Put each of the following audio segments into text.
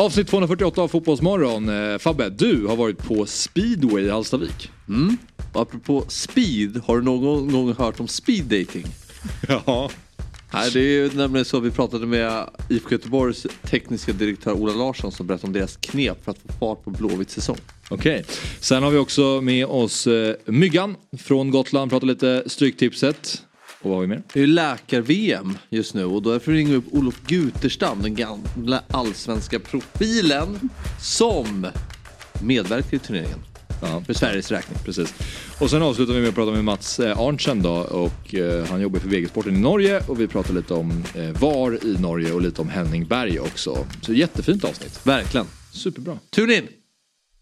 Avsnitt 248 av Fotbollsmorgon. Eh, Fabbe, du har varit på speedway i Hallstavik. Mm. Och apropå speed, har du någon gång hört om speed dating? Ja. Nej, det är ju nämligen så vi pratade med IFK Göteborgs tekniska direktör Ola Larsson som berättade om deras knep för att få fart på Blåvitt säsong. Okej. Sen har vi också med oss eh, Myggan från Gotland. Pratar lite Stryktipset. Och vad har vi mer? Det är ju läkar-VM just nu och därför ringer vi upp Olof Guterstam, den gamla allsvenska profilen som medverkar i turneringen. Ja. För Sveriges räkning. Precis. Och sen avslutar vi med att prata med Mats eh, Arntzen då och eh, han jobbar för VG-sporten i Norge och vi pratar lite om eh, VAR i Norge och lite om Henning Berg också. Så jättefint avsnitt. Verkligen. Superbra. Tune in!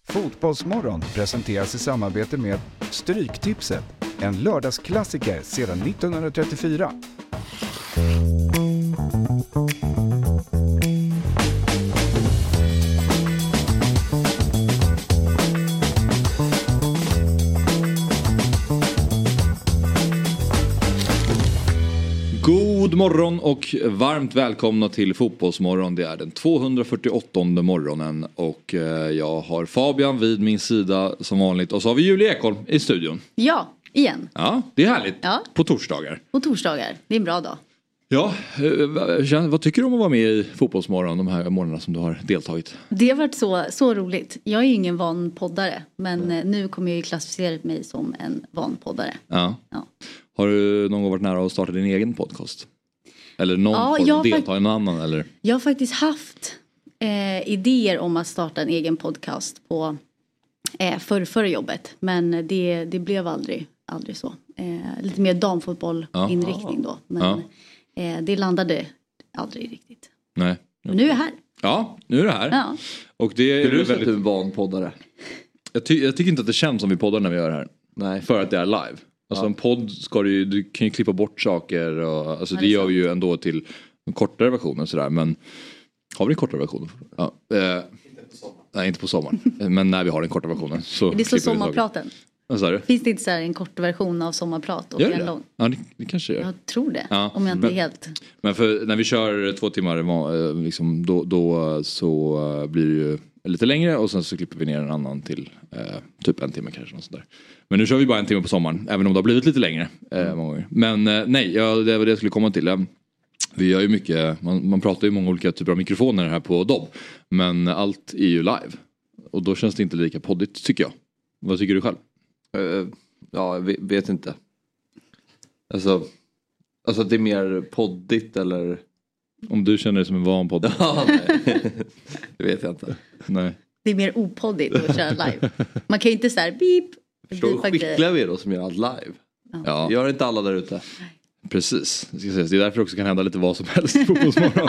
Fotbollsmorgon presenteras i samarbete med Stryktipset, en lördagsklassiker sedan 1934. God morgon och varmt välkomna till Fotbollsmorgon. Det är den 248 morgonen och eh, jag har Fabian vid min sida som vanligt och så har vi Julia Ekholm i studion. Ja, igen. Ja, det är härligt. Ja. På torsdagar. Och torsdagar. Det är en bra dag. Ja, eh, vad- tycker du om att vara med i Fotbollsmorgon de här morgnarna som du har deltagit? Det har varit så, så roligt. Jag är ju ingen van poddare. Men eh, nu kommer jag ju klassificera mig som en van poddare. Ja. Ja. Har du någon gång varit nära att starta din egen podcast? Eller någon Ja, jag delta i en annan eller? Jag har faktiskt haft eh, idéer om att starta en egen podcast på eh, för, förra jobbet. Men det, det blev aldrig, aldrig så. Eh, lite mer damfotboll-inriktning då. Men eh, det landade aldrig riktigt. Nej. Men nu är jag här. Ja, nu är det här. Ja. Och det är du väldigt... du en van poddare? jag, ty- jag tycker inte att det känns som vi poddar när vi gör det här. Nej. För att det är live. Alltså en podd ska du ju, du kan ju klippa bort saker och alltså Ja, det det gör vi ju ändå till en kortare version och sådär men har vi en kortare version? Ja. Eh, nej inte på sommaren. men när vi har den korta versionen så Det är så sommarpraten. Vad sa du? Finns det inte så här en kort version av sommarprat och Gör en det? lång? Ja det, det kanske gör. Jag tror det. Ja, Om jag inte men- är helt... Men för när vi kör två timmar eh, liksom, då, då så eh, blir det ju lite längre och sen så klipper vi ner en annan till eh, typ en timme kanske. Något sånt där. Men nu kör vi bara en timme på sommaren även om det har blivit lite längre. Eh, många gånger. Men eh, nej, ja, det var det jag skulle komma till. Eh, Vi gör ju mycket, man, man pratar ju många olika typer av mikrofoner här på Dobb. Men allt är ju live. Och då känns det inte lika poddigt tycker jag. Vad tycker du själv? Eh, ja, jag vet- inte. Alltså, alltså att det är mer poddigt eller? Om du känner dig som en van podd? Ja, nej. det vet jag inte. nej. Det är mer opoddigt att köra live. Man kan ju inte så här beep. Förstår grejer. skickliga vi är då som gör allt live. Ja. Gör inte alla där ute. Precis, det, ska sägas. det är därför det också kan hända lite vad som helst i Fotbollsmorgon.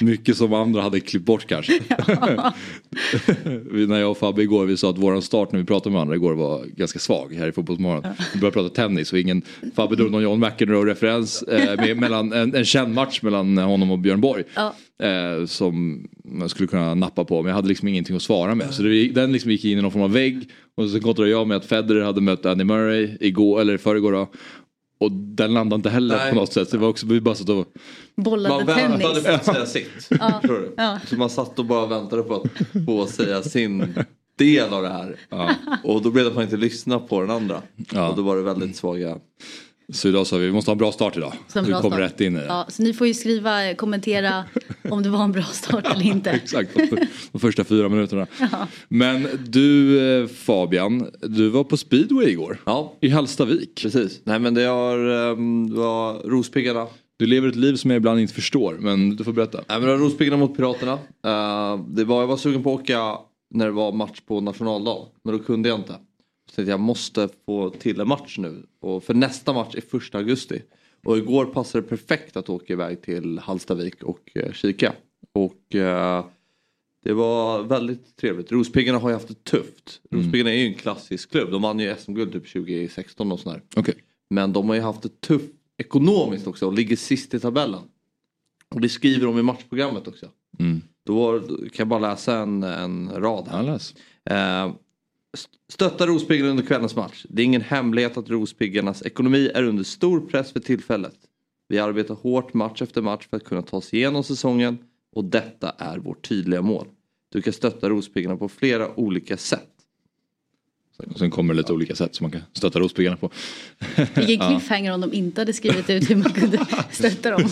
Mycket som andra hade klippt bort kanske. Vi- när jag och Fabbe igår vi sa att våran start när vi pratade med varandra igår var ganska svag här i Fotbollsmorgon. Vi började prata tennis och ingen, Fabbe drog någon John McEnroe-referens eh, med, mellan, en, en känd match mellan honom och Björn Borg. Ja. Eh, som man skulle kunna nappa på men jag hade liksom ingenting att svara med. Så det, den liksom gick in i någon form av vägg. Och så kontrade jag med att Federer hade mött Andy Murray igår, eller förrgår då. Och den landade inte heller Nej. på något sätt. Det var också, vi bara satt och... Bollade Man väntade tennis. på att säga sitt. Ja. Så man satt och bara väntade på att få säga sin del av det här. Och då blev det att man inte lyssna på den andra. Ja. Och då var det väldigt svaga. Så idag sa vi, vi måste ha en bra start idag. Så vi kom rätt in i det. Ja, så ni får ju skriva, kommentera om det var en bra start eller inte. Exakt, de, första fyra minuterna. Men du eh, Fabian, du var på speedway igår. Ja, I Hallstavik. precis. Nej men det har, um, det var Rospiggarna. Du lever ett liv som jag ibland inte förstår, men du får berätta. Nej men det var Rospiggarna mot Piraterna. Eh, det var, jag var sugen på att åka när det var match på nationaldagen. Men då kunde jag inte. Så tänkte jag måste få till en match nu. Och för nästa match är första augusti. Och igår passade det perfekt att åka iväg till Hallstavik och eh, kika. Och eh, det var väldigt trevligt. Rospiggarna har ju haft det tufft. Rospiggarna är ju en klassisk klubb. De vann ju SM-guld typ 2016 och sådär. Okej. Men de har ju haft det tufft ekonomiskt också och ligger sist i tabellen. Och det skriver de i matchprogrammet också. Mm. Då kan jag bara läsa en, en rad Ja, här. läs. Eh, Stötta Rospiggarna under kvällens match. Det är ingen hemlighet att Rospiggarnas ekonomi är under stor press för tillfället. Vi arbetar hårt match efter match för att kunna ta oss igenom säsongen. Och detta är vårt tydliga mål. Du kan stötta Rospiggarna på flera olika sätt. Och sen kommer det lite olika sätt som man kan stötta Rospiggarna på. Vilken cliffhanger om de inte hade skrivit ut hur man kunde stötta dem.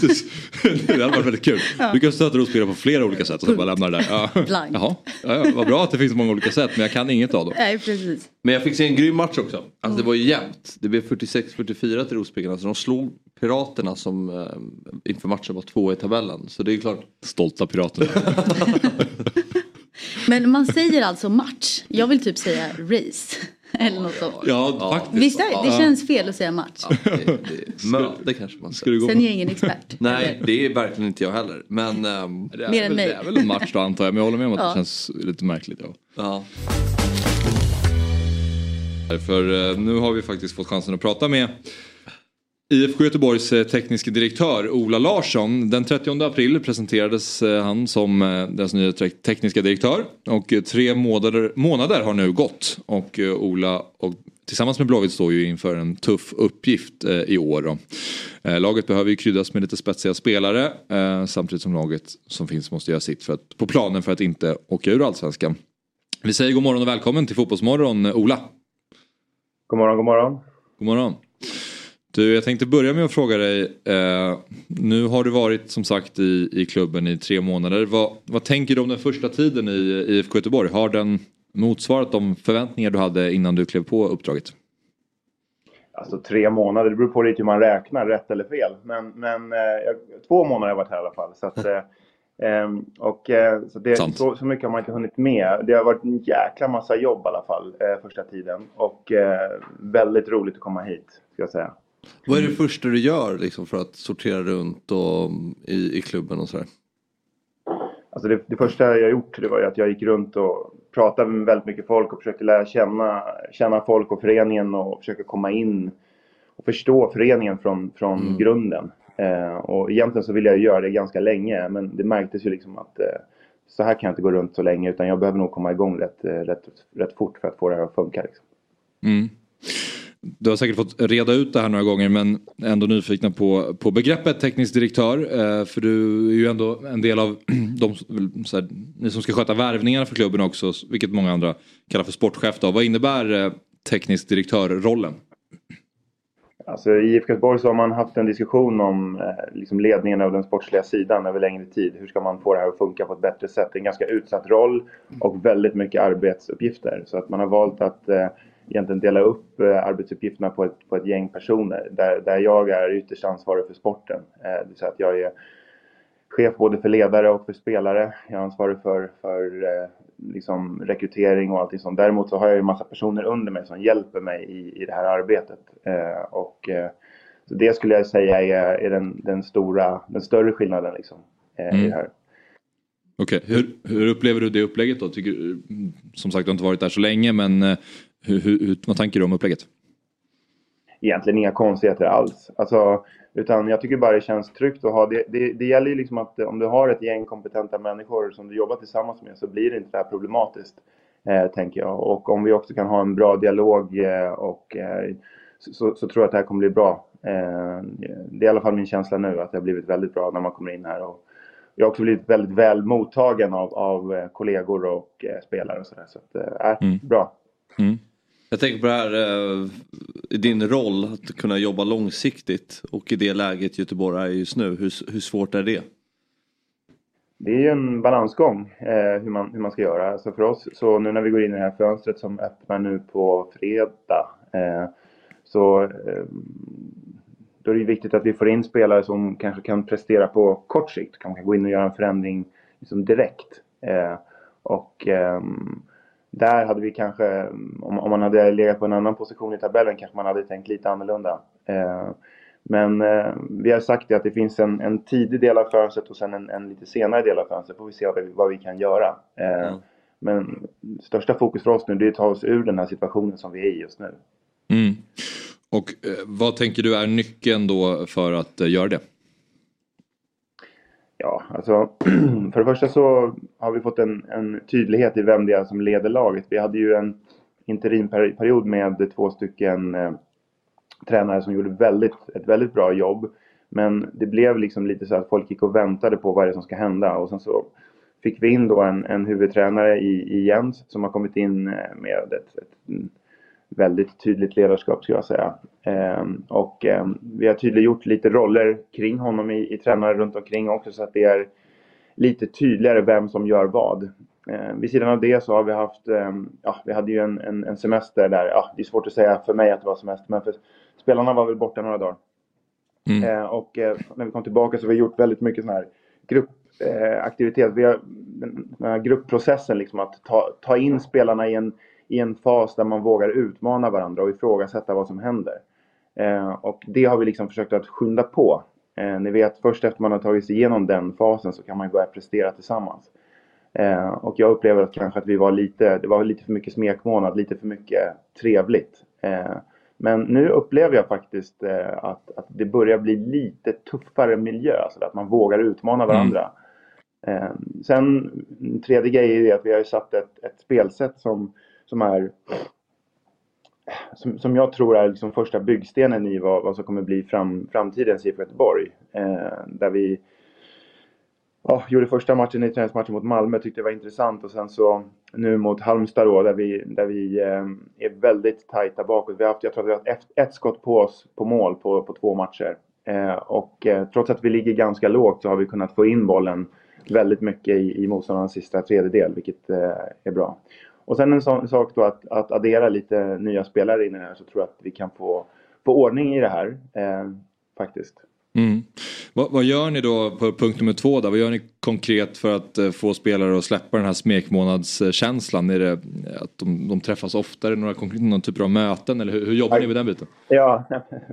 det hade varit väldigt kul. Du kan stötta Rospiggarna på flera olika sätt och så bara lämna det där. Ja. Blank. Jaha, ja, ja, vad bra att det finns många olika sätt men jag kan inget av dem. Nej, precis. Men jag fick se en grym match också. Alltså det var ju jämnt. Det blev 46-44 till Rospiggarna. Så de slog Piraterna som eh, inför matchen var två i tabellen. Så det är klart. Stolta piraterna. Men man säger alltså match. Jag vill typ säga race. Eller något sånt. Ja, faktiskt. Visst är det? Känns fel att säga match. Det, det, möte kanske man säger. Sen är jag ingen expert. Nej, det är verkligen inte jag heller. Men ehm, det är, Mer än väl, mig. det är väl en match då antar jag men jag håller med om att Ja. det känns lite märkligt. Ja. ja. För eh, nu har vi faktiskt fått chansen att prata med IFK Göteborgs eh, tekniske direktör Ola Larsson. Den 30 april presenterades eh, han som eh, deras nya te- tekniska direktör. Och tre månader, månader har nu gått. Och Ola och tillsammans med Blåvitt står ju inför en tuff uppgift i år. Då. Laget behöver ju kryddas med lite spetsiga spelare. Samtidigt som laget som finns måste göra sitt för att, på planen för att inte åka ur allsvenskan. Vi säger god morgon och välkommen till Fotbollsmorgon Ola. God morgon, god morgon. God morgon. Du, jag tänkte börja med att fråga dig. Eh, nu har du varit som sagt i, i klubben i tre månader. Vad, vad tänker du om den första tiden i IFK Göteborg? Har den motsvarat de förväntningar du hade innan du klev på uppdraget? Alltså tre månader, det beror på lite hur man räknar, rätt eller fel. Men, men eh, två månader har jag varit här i alla fall. Så, att, eh, ehm, och, eh, så, det, så, så mycket har man inte hunnit med. Det har varit en jäkla massa jobb i alla fall eh, första tiden. Och eh, väldigt roligt att komma hit, ska jag säga. Vad är det första du gör liksom, för att sortera runt och, i, i klubben och sådär? Alltså det, det första jag gjort det var att jag gick runt och pratade med väldigt mycket folk och försökte lära känna, känna folk och föreningen och försöka komma in och förstå föreningen från, från grunden. Eh, och egentligen så ville jag göra det ganska länge men det märktes ju liksom att eh, så här kan jag inte gå runt så länge utan jag behöver nog komma igång rätt, eh, rätt, rätt fort för att få det här att funka. Liksom. Mm. Du har säkert fått reda ut det här några gånger men ändå nyfikna på, på begreppet teknisk direktör. Eh, för du är ju ändå en del av de, så här, ni som ska sköta värvningarna för klubben också, vilket många andra kallar för sportchef. Då. Vad innebär eh, teknisk direktör-rollen? Alltså, I IFK Göteborg så har man haft en diskussion om eh, liksom ledningen av den sportsliga sidan över längre tid. Hur ska man få det här att funka på ett bättre sätt? Det är en ganska utsatt roll och väldigt mycket arbetsuppgifter. Så att man har valt att eh, egentligen dela upp eh, arbetsuppgifterna på ett, på ett gäng personer. Där, där jag är ytterst ansvarig för sporten. Eh, det vill säga att jag är chef både för ledare och för spelare. Jag är ansvarig för, för eh, liksom rekrytering och allting sånt. Däremot så har jag ju en massa personer under mig som hjälper mig i, i det här arbetet. Och, så det skulle jag säga är, är den, den, stora, den större skillnaden liksom, i det här. Okej, hur, hur upplever du det upplägget då? Tycker, som sagt, du har inte varit där så länge men hur, hur, vad tänker du om upplägget? egentligen inga konstigheter alls. Alltså, utan jag tycker bara det känns tryggt att ha det. Det, det gäller ju liksom att eh, om du har ett gäng kompetenta människor som du jobbar tillsammans med så blir det inte det här problematiskt. Eh, tänker jag. Och om vi också kan ha en bra dialog eh, och eh, så, så, tror jag att det här kommer bli bra. Eh, det är i alla fall min känsla nu att det har blivit väldigt bra när man kommer in här. Och jag har också blivit väldigt väl mottagen av, av eh, kollegor och spelare och sådär. Så att, eh, Mm. bra. Jag tänker på det här eh, din roll att kunna jobba långsiktigt och i det läget Göteborg är just nu. Hur, hur svårt är det? Det är ju en balansgång eh, hur, man, hur man ska göra. Alltså för oss, så nu när vi går in i det här fönstret som öppnar nu på fredag. Eh, så eh, då är det ju viktigt att vi får in spelare som kanske kan prestera på kort sikt. Kan kan gå in och göra en förändring liksom direkt. Eh, och ehm, där hade vi kanske, om, om man hade legat på en annan position i tabellen kanske man hade tänkt lite annorlunda. Eh, men eh, vi har sagt det att det finns en, en tidig del av fönstret och sen en, en lite senare del av fönstret. får vi se vad vi, vad vi kan göra. Eh, Mm. Men största fokus för oss nu det är att ta oss ur den här situationen som vi är i just nu. Mm. Och eh, vad tänker du är nyckeln då för att eh, göra det? Ja, alltså för det första så har vi fått en, en tydlighet i vem det är som leder laget. Vi hade ju en interimperiod med två stycken eh, tränare som gjorde väldigt, ett väldigt bra jobb. Men det blev liksom lite så att folk gick och väntade på vad det är som ska hända och sen så fick vi in då en, en huvudtränare i, i Jens som har kommit in eh, med ett, ett väldigt tydligt ledarskap skulle jag säga. Eh, och eh, vi har tydliggjort lite roller kring honom i, i tränare runt omkring också så att det är lite tydligare vem som gör vad. Eh, vid sidan av det så har vi haft, eh, ja vi hade ju en, en, en, semester där, ja det är svårt att säga för mig att det var semester men för spelarna var väl borta några dagar. Mm. Och eh, när vi kom tillbaka så har vi gjort väldigt mycket sån här gruppaktivitet. Eh, vi har den här gruppprocessen liksom att ta, ta in spelarna i en, i en fas där man vågar utmana varandra och ifrågasätta vad som händer. Eh, och det har vi liksom försökt att skynda på. ni vet först efter man har tagit sig igenom den fasen så kan man börja prestera tillsammans. Eh, och jag upplever att kanske att vi var lite, det var lite för mycket smekmånad, lite för mycket trevligt. Eh, men nu upplever jag faktiskt eh, att, att det börjar bli lite tuffare miljö, alltså att man vågar utmana mm. varandra. Mm. sen tredje grej är att vi har satt ett, ett spelsätt som, som är som, som jag tror är liksom första byggstenen i vad, vad som kommer bli fram, framtidens IFK Göteborg. Eh, där vi ja, gjorde första matchen i träningsmatchen mot Malmö, tyckte det var intressant och sen så nu mot Halmstad då där vi, där vi eh, är väldigt tajta bakåt. Vi har haft, jag tror att vi har haft ett, ett skott på oss på mål på, på två matcher. Eh, och eh, trots att vi ligger ganska lågt så har vi kunnat få in bollen väldigt mycket i, i motståndarnas sista tredjedel, vilket eh, är bra. Och sen en sån sak då att, att addera lite nya spelare in i det här så tror jag att vi kan få, få ordning i det här eh, faktiskt. Mm. Vad, vad, gör ni då på punkt nummer två? Då? Vad gör ni konkret för att uh, få spelare att släppa den här smekmånadskänslan? Är det att de, de träffas oftare, några, någon typ av möten eller hur, hur jobbar ni med den biten? Ja,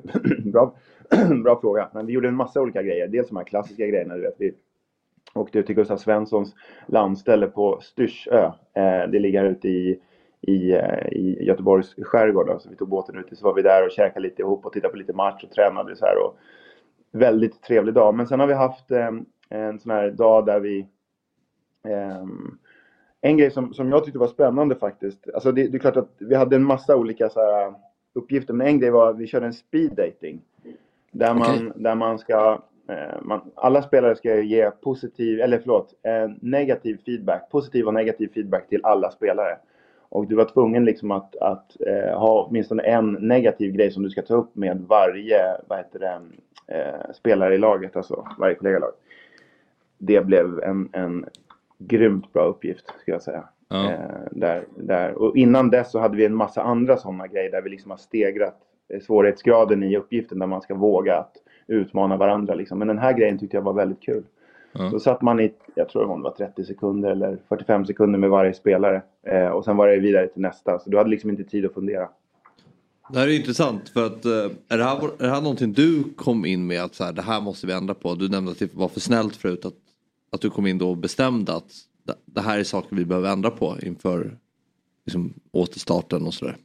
bra, bra fråga. Men vi gjorde en massa olika grejer. Dels de här klassiska grejerna, du vet. Vi åkte ut till Gustav Svenssons landställe på Styrsö. Eh, det ligger här ute i i, eh, i Göteborgs skärgård. Då. Så vi tog båten ut så var vi där och käkade lite ihop och tittade på lite match och tränade så här. Och väldigt trevlig dag. Men sen har vi haft eh, en sån här dag där vi... Eh, en grej som, som jag tyckte var spännande faktiskt. Alltså det, det är klart att vi hade en massa olika så här, uppgifter. Men en grej var att vi körde en speed dating. Där man, okay. där man ska... Eh, man, alla spelare ska ge positiv, eller förlåt, eh, negativ feedback. Positiv och negativ feedback till alla spelare. Och du var tvungen liksom att, att eh, ha åtminstone en negativ grej som du ska ta upp med varje vad heter det, eh, spelare i laget, alltså varje kollegalag. Det blev en, en grymt bra uppgift, ska jag säga. Ja. Eh, där, där. Och innan dess så hade vi en massa andra sådana grejer där vi liksom har stegrat eh, svårighetsgraden i uppgiften där man ska våga att utmana varandra. Liksom. Men den här grejen tyckte jag var väldigt kul. Ja. Så satt man i, jag tror det var 30 sekunder eller 45 sekunder med varje spelare. Eh, och sen var det vidare till nästa. Så du hade liksom inte tid att fundera. Det här är intressant för att eh, är det, här, är det här någonting du kom in med att så här, det här måste vi ändra på? Du nämnde att det var för snällt förut att, att du kom in då och bestämde att det här är saker vi behöver ändra på inför liksom, återstarten och sådär.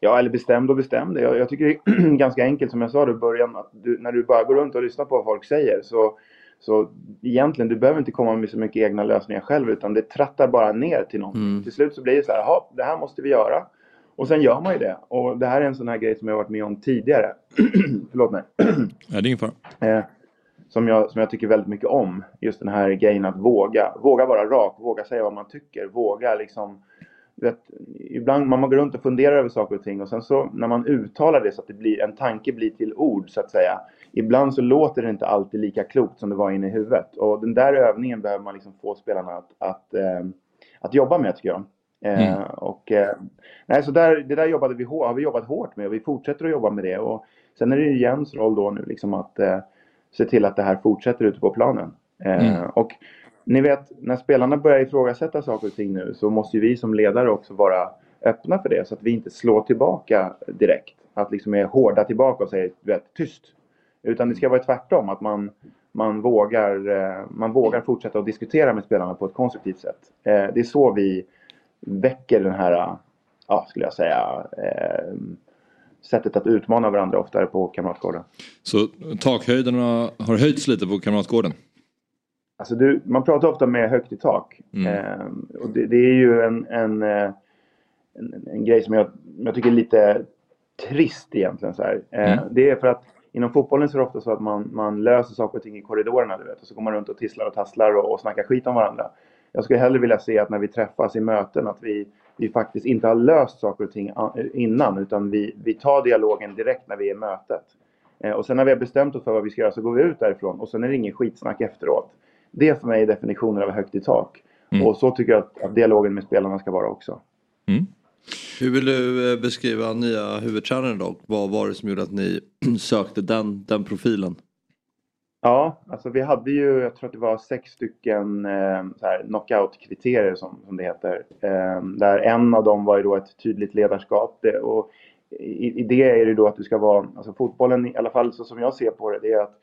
Ja, eller bestämd och bestämd. Jag, jag tycker det är ganska enkelt som jag sa i början. Att du, när du bara går runt och lyssnar på vad folk säger så, så egentligen, du behöver inte komma med så mycket egna lösningar själv utan det trattar bara ner till någonting. Mm. Till slut så blir det så här, det här måste vi göra. Och sen gör man ju det. Och det här är en sån här grej som jag varit med om tidigare. Förlåt mig. ja, det är ingen fara. Eh, som, jag, som jag tycker väldigt mycket om. Just den här grejen att våga. Våga vara rak. Våga säga vad man tycker. Våga liksom. Vet, ibland man går runt och funderar över saker och ting och sen så när man uttalar det så att det blir, en tanke blir till ord så att säga. Ibland så låter det inte alltid lika klokt som det var inne i huvudet. Och den där övningen behöver man liksom få spelarna att, att, eh, att jobba med tycker jag. Eh, mm. och, eh, nej, så där, det där jobbade vi, har vi jobbat hårt med och vi fortsätter att jobba med det. Och sen är det ju Jens roll då nu liksom att eh, se till att det här fortsätter ute på planen. Eh, mm. Och ni vet, när spelarna börjar ifrågasätta saker och ting nu så måste ju vi som ledare också vara öppna för det så att vi inte slår tillbaka direkt. Att liksom är hårda tillbaka och säger vet, tyst. Utan det ska vara tvärtom, att man, man, vågar, eh, man vågar fortsätta att diskutera med spelarna på ett konstruktivt sätt. Eh, det är så vi väcker den här, ja, skulle jag säga, eh, sättet att utmana varandra oftare på Kamratgården. Så takhöjderna har höjts lite på Kamratgården? Alltså du, man pratar ofta med högt i tak. Mm. Eh, och det, det, är ju en, en, eh, en, en, grej som jag, jag tycker är lite trist egentligen. Så eh, mm. Det är för att inom fotbollen så är det ofta så att man, man löser saker och ting i korridorerna du vet. Och så går man runt och tisslar och tasslar och, och snackar skit om varandra. Jag skulle hellre vilja se att när vi träffas i möten att vi, vi faktiskt inte har löst saker och ting innan utan vi, vi tar dialogen direkt när vi är i mötet. Eh, och sen när vi har bestämt oss för vad vi ska göra så går vi ut därifrån och sen är det ingen skitsnack efteråt. Det för mig är definitionen av högt i tak. Mm. Och så tycker jag att, att, dialogen med spelarna ska vara också. Mm. Hur vill du eh, beskriva nya huvudtränaren då? Vad var det som gjorde att ni sökte den, den profilen? Ja, alltså vi hade ju, jag tror att det var sex stycken eh, knockout-kriterier som, som det heter. Eh, där en av dem var ju då ett tydligt ledarskap. Det, och i, i, det är det då att du ska vara, alltså fotbollen i alla fall så som jag ser på det, det är att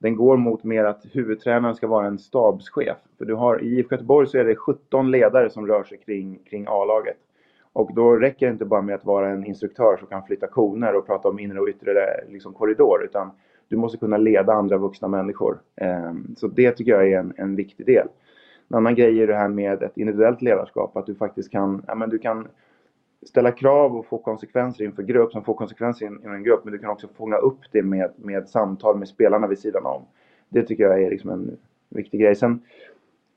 den går mot mer att huvudtränaren ska vara en stabschef. För du har, i IFK Göteborg så är det 17 ledare som rör sig kring, kring A-laget. Och då räcker det inte bara med att vara en instruktör som kan flytta koner och prata om inre och yttre liksom, korridor. Utan du måste kunna leda andra vuxna människor. Ehm, så det tycker jag är en, en viktig del. En annan grej är det här med ett individuellt ledarskap. Att du faktiskt kan, ja, men du kan ställa krav och få konsekvenser inför grupp som får konsekvenser inom en grupp. Men du kan också fånga upp det med, med samtal med spelarna vid sidan om. Det tycker jag är liksom en viktig grej. Sen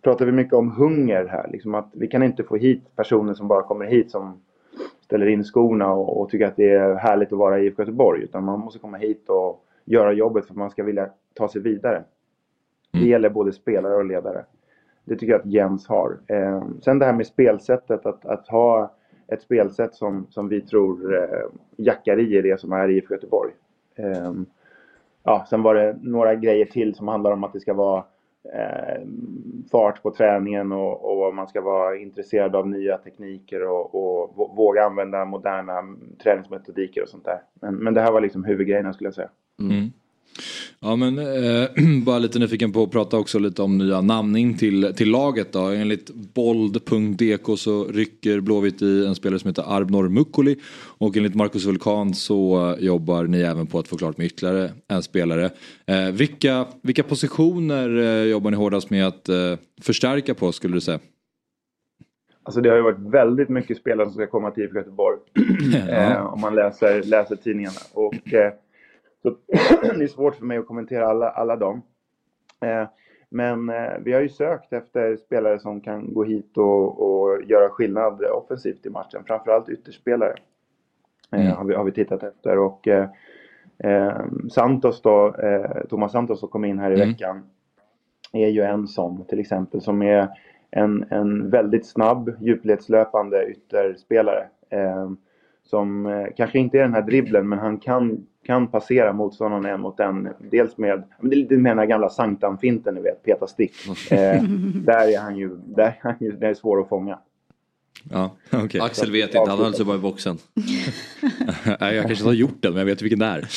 pratar vi mycket om hunger här. Liksom att vi kan inte få hit personer som bara kommer hit som ställer in skorna och, och tycker att det är härligt att vara i IFK Göteborg. Utan man måste komma hit och göra jobbet för att man ska vilja ta sig vidare. Det mm. gäller både spelare och ledare. Det tycker jag att Jens har. Eh, sen det här med spelsättet, att, att ha ett spelsätt som, som vi tror eh, jackar i det som är IFK Göteborg. Eh, ja, sen var det några grejer till som handlar om att det ska vara eh, fart på träningen och, och, man ska vara intresserad av nya tekniker och, och våga använda moderna träningsmetodiker och sånt där. Men, men det här var liksom huvudgrejerna skulle jag säga. Mm. Ja men eh, bara lite nyfiken på att prata också lite om nya namning till, till laget då. Enligt bold.dk så rycker Blåvitt i en spelare som heter Arbnor Mukkoli. Och enligt Marcus Vulkan så jobbar ni även på att få klart med ytterligare en spelare. Eh, vilka, vilka positioner eh, jobbar ni hårdast med att eh, förstärka på skulle du säga? Alltså det har ju varit väldigt mycket spelare som ska komma till IFK Göteborg. ja. Eh, om man läser, läser tidningarna. Och eh, så det är svårt för mig att kommentera alla, alla dem. Eh, men eh, vi har ju sökt efter spelare som kan gå hit och, och göra skillnad offensivt i matchen. Framförallt ytterspelare eh, mm. har, vi, har vi tittat efter. Och Santos då, Thomas Santos som kom in här i mm. veckan är ju en sån till exempel som är en, en väldigt snabb djupledslöpande ytterspelare. Som kanske inte är den här dribblen men han kan kan passera motståndaren en mot en. Dels med, det är lite med den här gamla sanktan-finten ni vet, peta stick. Eh, där är han ju, där är han ju, det är svår att fånga. Ja, okay. Axel vet inte, han höll sig bara i boxen. Nej, jag kanske inte har gjort den, men jag vet vilken det är.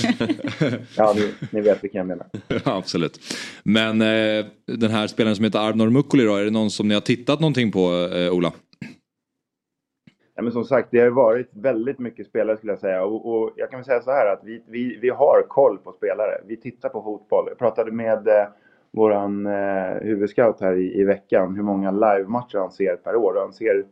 ja, ni, ni, vet vilken jag menar. Ja, absolut. Men eh, den här spelaren som heter Arnor Mukkoli då, är det någon som ni har tittat någonting på, eh, Ola? Ja, men som sagt, det har varit väldigt mycket spelare skulle jag säga. Och, och jag kan väl säga så här att vi, vi, vi har koll på spelare. Vi tittar på fotboll. Jag pratade med eh, våran eh, huvudscout här i, i veckan hur många live-matcher han ser per år. Han ser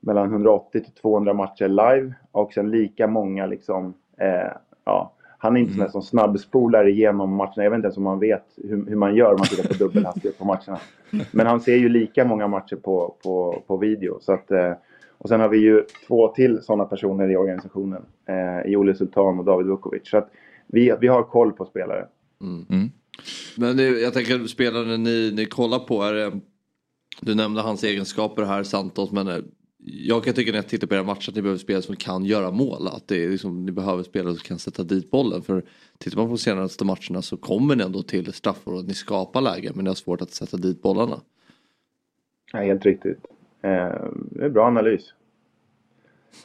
mellan 180 till 200 matcher live och sen lika många liksom, eh, ja, han är inte mm. sån som snabbspolar igenom matcherna. Jag vet inte ens om man vet hur, hur man gör om man tittar på dubbelhastighet på matcherna. Men han ser ju lika många matcher på, på, på video. Så att, eh, och sen har vi ju två till sådana personer i organisationen. Eh, Jolie Sultan och David Vukovic. Så att vi, vi har koll på spelare. Mm. Mm. Men det, jag tänker spelare ni, ni kollar på. Är du nämnde hans egenskaper här, Santos. Men eh, jag kan tycka när jag tittar på era matcher att ni behöver spelare som kan göra mål. Att det är liksom, ni behöver spelare som kan sätta dit bollen. För tittar man på de senaste matcherna så kommer ni ändå till straffar och ni skapar lägen men ni har svårt att sätta dit bollarna. Ja, helt riktigt. Eh, det är bra analys.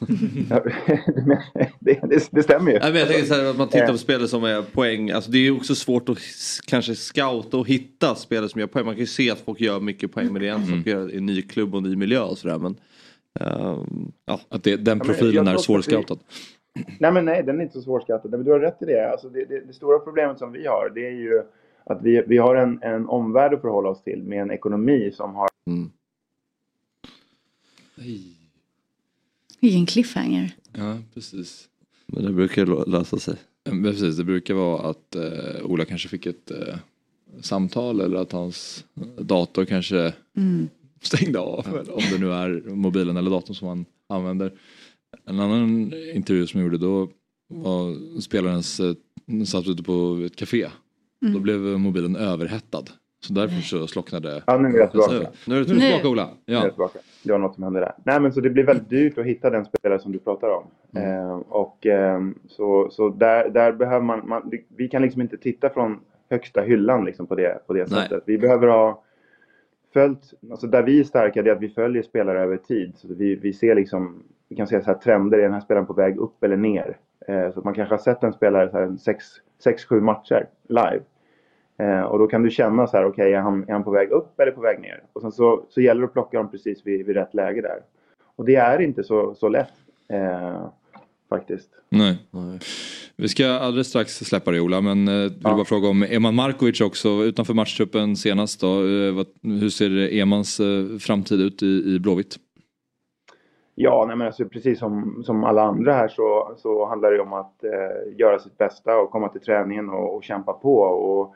det, det, det, stämmer ju. jag tänker så här, att man tittar på spelare som är poäng. Alltså det är också svårt att kanske scouta och hitta spelare som gör poäng. Man kan ju se att folk gör mycket poäng men det är en sak mm. i en ny klubb och ny miljö och sådär. Men, uh, ja. Att det, den profilen ja, är svårscoutad. Nej men nej, den är inte så svårscoutad. Men du har rätt i det. Alltså det, det, det, stora problemet som vi har det är ju att vi, vi har en, en omvärld att förhålla oss till med en ekonomi som har mm vilken cliffhanger. Ja, precis. Men det brukar lösa sig. Precis, det brukar vara att eh, Ola kanske fick ett eh, samtal eller att hans dator kanske mm. stängde av. Ja. Om det nu är mobilen eller datorn som han använder. En annan intervju som jag gjorde då var spelarens eh, satt ute på ett café. Mm. Då blev mobilen överhettad. Så därför så slocknade... Ja, nu är jag tillbaka. Nu är du tillbaka Ola. Ja. Nu är tillbaka. Det var något som hände där. Nej, men så det blir väldigt dyrt att hitta den spelare som du pratar om. Mm. Eh, och eh, så, så där, där behöver man, man, Vi kan liksom inte titta från högsta hyllan liksom på det, på det sättet. Vi behöver ha följt... Alltså där vi är starka det är att vi följer spelare över tid. Så vi, vi ser liksom... Vi kan se så här trender. Är den här spelaren på väg upp eller ner? Eh, så man kanske har sett en spelare 6-7 matcher live. Eh, och då kan du känna så här, okej, okay, är, han, är han på väg upp eller på väg ner? Och sen så, så gäller det att plocka dem precis vid, vid rätt läge där. Och det är inte så, så lätt. Eh, faktiskt. Nej. Nej. Vi ska alldeles strax släppa dig Ola, men eh, vill ja. bara fråga om Eman Markovic också utanför matchtruppen senast då. Eh, vad, hur ser Emans eh, framtid ut i, i Blåvitt? Ja, nej men alltså, precis som, som alla andra här så, så handlar det om att eh, göra sitt bästa och komma till träningen och, och kämpa på. Och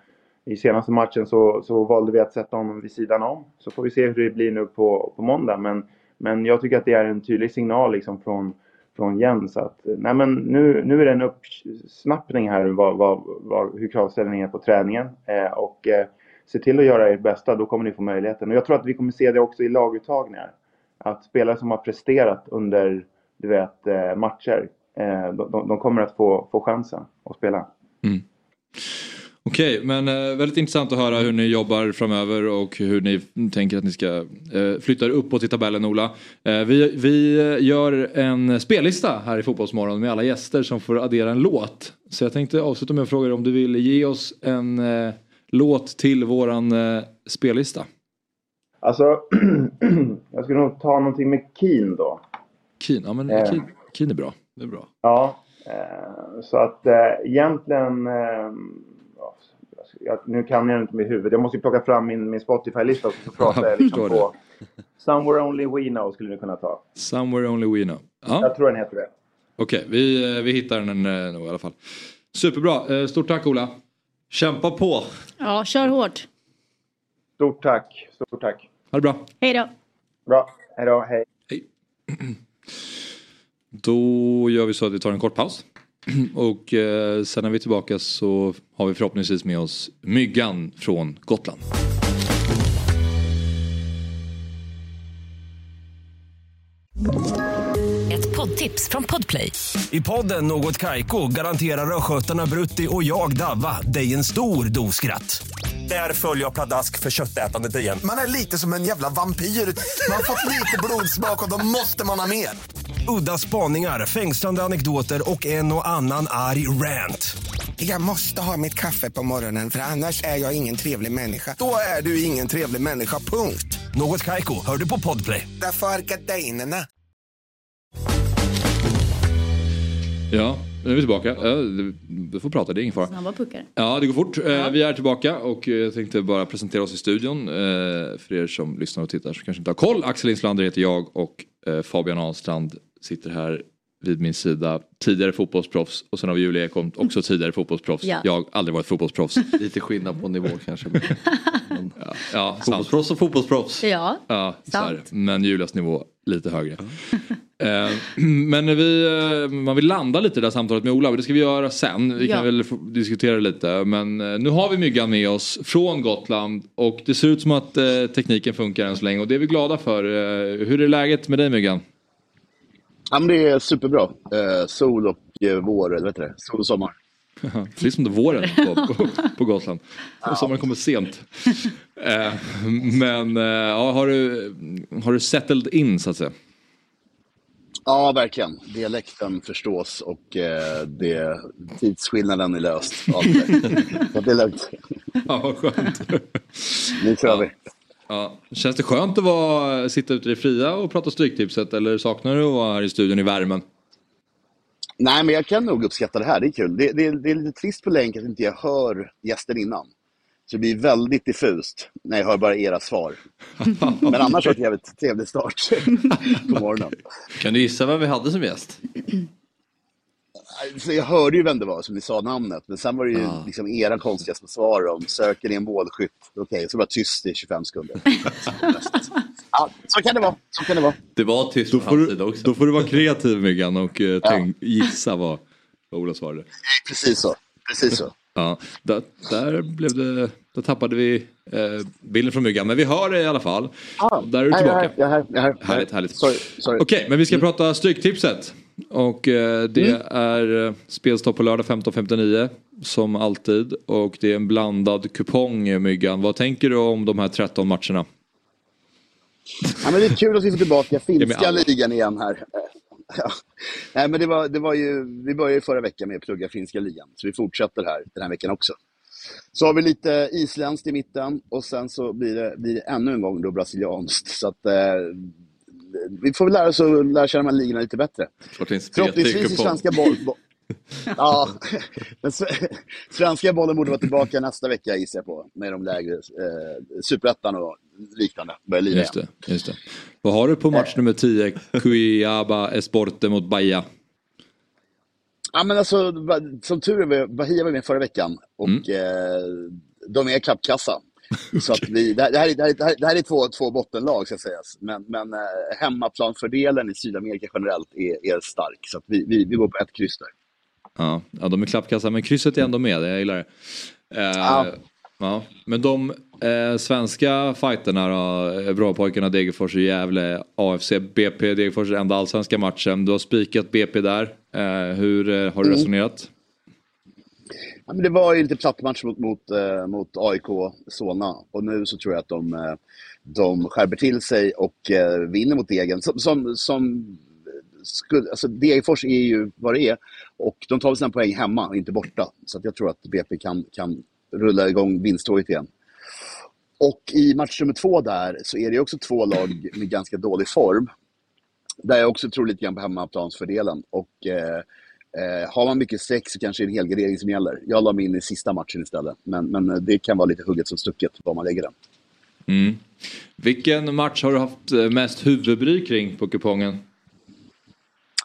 i senaste matchen så, så valde vi att sätta honom vid sidan om. Så får vi se hur det blir nu på, på måndag. Men, men jag tycker att det är en tydlig signal liksom från, från Jens att nej men nu, nu är det en uppsnappning här vad, vad, vad, hur kravställningen är på träningen. Eh, och eh, se till att göra ert bästa, då kommer ni få möjligheten. Och jag tror att vi kommer se det också i laguttagningar att spelare som har presterat under du vet, eh, matcher, eh, de, de, kommer att få, få chansen att spela. Mm. Okej, men eh, väldigt intressant att höra hur ni jobbar framöver och hur ni tänker att ni ska eh, flytta uppåt i tabellen Ola. Eh, vi, vi gör en spellista här i Fotbollsmorgon med alla gäster som får addera en låt. Så jag tänkte avsluta med att fråga dig om du vill ge oss en eh, låt till våran spellista. Alltså, jag skulle nog ta någonting med Keen då. Keen, ja men eh. Keen, Keen är bra. Det är bra. Ja, så att eh, egentligen... Jag, nu kan jag inte med huvudet. Jag måste ju plocka fram min, min Spotify-lista och så pratar jag liksom på... Somewhere Only We Know skulle du kunna ta. Somewhere Only We Know. Ja. Jag tror den heter det. Okej, okay, vi, eh, vi hittar den eh, nog i alla fall. Superbra. Eh, stort tack Ola. Kämpa på. Ja, kör hårt. Stort tack. Stort tack. Ha det bra. Hej då. Bra. Hej då. Hej. Hej. Då gör vi så att vi tar en kort paus. Och eh, sen när vi är tillbaka så har vi förhoppningsvis med oss Myggan från Gotland. Ett poddtips från Podplay. I podden Något Kaiko garanterar östgötarna Brutti och jag, Davva, dig en stor dos skratt. Där följer jag pladask för köttätandet igen. Man är lite som en jävla vampyr. Man har fått lite blodsmak och då måste man ha mer. Udda spaningar, fängslande anekdoter och en och annan arg rant. Jag måste ha mitt kaffe på morgonen för annars är jag ingen trevlig människa. Då är du ingen trevlig människa, punkt. Något kajko, hör du på podplay. Därför är gardinerna. Ja, nu är vi tillbaka. Du får prata, det är ingen fara. Snabba puckar. Ja, det går fort. Ja. Vi är tillbaka och jag tänkte bara presentera oss i studion. För er som lyssnar och tittar som kanske inte har koll. Axel Inslander heter jag och Fabian Ahlstrand sitter här vid min sida. Tidigare fotbollsproffs och sen har vi Julia Ekholm, också tidigare fotbollsproffs. Ja. Jag har aldrig varit fotbollsproffs. Lite skillnad på nivå kanske. Men, ja, ja, fotbollsproffs och fotbollsproffs. Ja, ja sant. Men Julias nivå lite högre. Eh, men vi, eh, man vill landa lite i det här samtalet med Ola, det ska vi göra sen. Vi kan väl diskutera lite. Men eh, nu har vi Myggan med oss från Gotland och det ser ut som att tekniken funkar än så länge och det är vi glada för. Hur är läget med dig Myggan? Ja, men det är superbra. Eh, sol och eh, vår, eller vet du det? Sol och sommar. Precis som det våren på, på, på Gotland. Ja. Sommaren kommer sent. Eh, men eh, ja, har, du, har du settled in så att säga? Ja, verkligen. Dialekten förstås och eh, det, tidsskillnaden är löst. så det är lugnt. Ja, vad skönt. nu kör vi. Ja. Känns det skönt att vara, sitta ute i det fria och prata Stryktipset eller saknar du att vara här i studion i värmen? Nej, men jag kan nog uppskatta det här. Det är kul. Det, det, det är lite trist på länk att inte jag hör gästen innan. Så det blir väldigt diffust när jag hör bara era svar. Men annars har det en trevlig start på morgonen. Kan du gissa vem vi hade som gäst? Alltså, jag hörde ju vem det var som ni sa namnet, men sen var det ju Ja. liksom era konstiga svar om söker ni en målskytt? Okej, så var det tyst i 25 sekunder. ja, så kan det vara. Så kan det vara. Det var tyst Då får, du, också. då får du vara kreativ Myggan och eh, tänk, gissa vad, vad Ola svarade. Precis så. Precis så. Ja, där, där, blev det, där tappade vi eh, bilden från Myggan, men vi hör det i alla fall. där är du tillbaka. jag är här, jag är här. Härligt, härligt. Sorry, sorry. Okej, men vi ska prata Stryktipset. Och eh, det är eh, spelstopp på lördag 15.59 som alltid. Och det är en blandad kupong Myggan. Vad tänker du om de här 13 matcherna? Ja, men det är kul att vi får tillbaka finska ligan igen här. Ja. Nej, men det var, det var ju, vi började förra veckan med att plugga finska ligan, så vi fortsätter här den här veckan också. Så har vi lite isländskt i mitten och sen så blir det, blir det ännu en gång då brasilianskt. Så att, eh, vi får väl lära oss att lära känna de här ligorna lite bättre. Förhoppningsvis kupong. svenska boll... Ja, sve- svenska bollen borde vara tillbaka nästa vecka gissar jag på. Med de lägre, eh, superettan och liknande. Börjar lira Just det, just det. Vad har du på match nummer 10? Cuiaba Esporte mot Bahia. Ja, men alltså, som tur är Bahia var med förra veckan och eh, de är klappkassa. Så att vi, det, här, det, här, är- det, här, det här- det här är två, två bottenlag ska sägas. Men, men eh, hemmaplanfördelen i Sydamerika generellt är, är stark. Så att vi, vi, vi går på ett kryss där. Ja, ja, de är klappkassa men krysset är ändå med, jag gillar det. Eh, Ja. ja. Men de eh, svenska fighterna då, eh, Bråpojkarna, Degerfors och Gävle, AFC, BP, Degerfors enda allsvenska matchen. Du har spikat BP där. Eh, hur eh, har du Mm. resonerat? Ja, men det var ju lite platt match mot, mot, eh, mot AIK Solna och nu så tror jag att de, de skärper till sig och vinner mot Degen. Som, som, som skulle, alltså Degerfors är ju vad det är och de tar väl sina poäng hemma och inte borta. Så att jag tror att BP kan, kan rulla igång vinsttåget igen. Och i match nummer två där så är det också två lag med ganska dålig form. Där jag också tror lite grann på hemmaplansfördelen. Och eh, Eh, har man mycket sex så kanske det är en helgardering som gäller. Jag la mig in i sista matchen istället. Men, men det kan vara lite hugget som stucket var man lägger den. Mm. Vilken match har du haft eh, mest huvudbry kring på kupongen?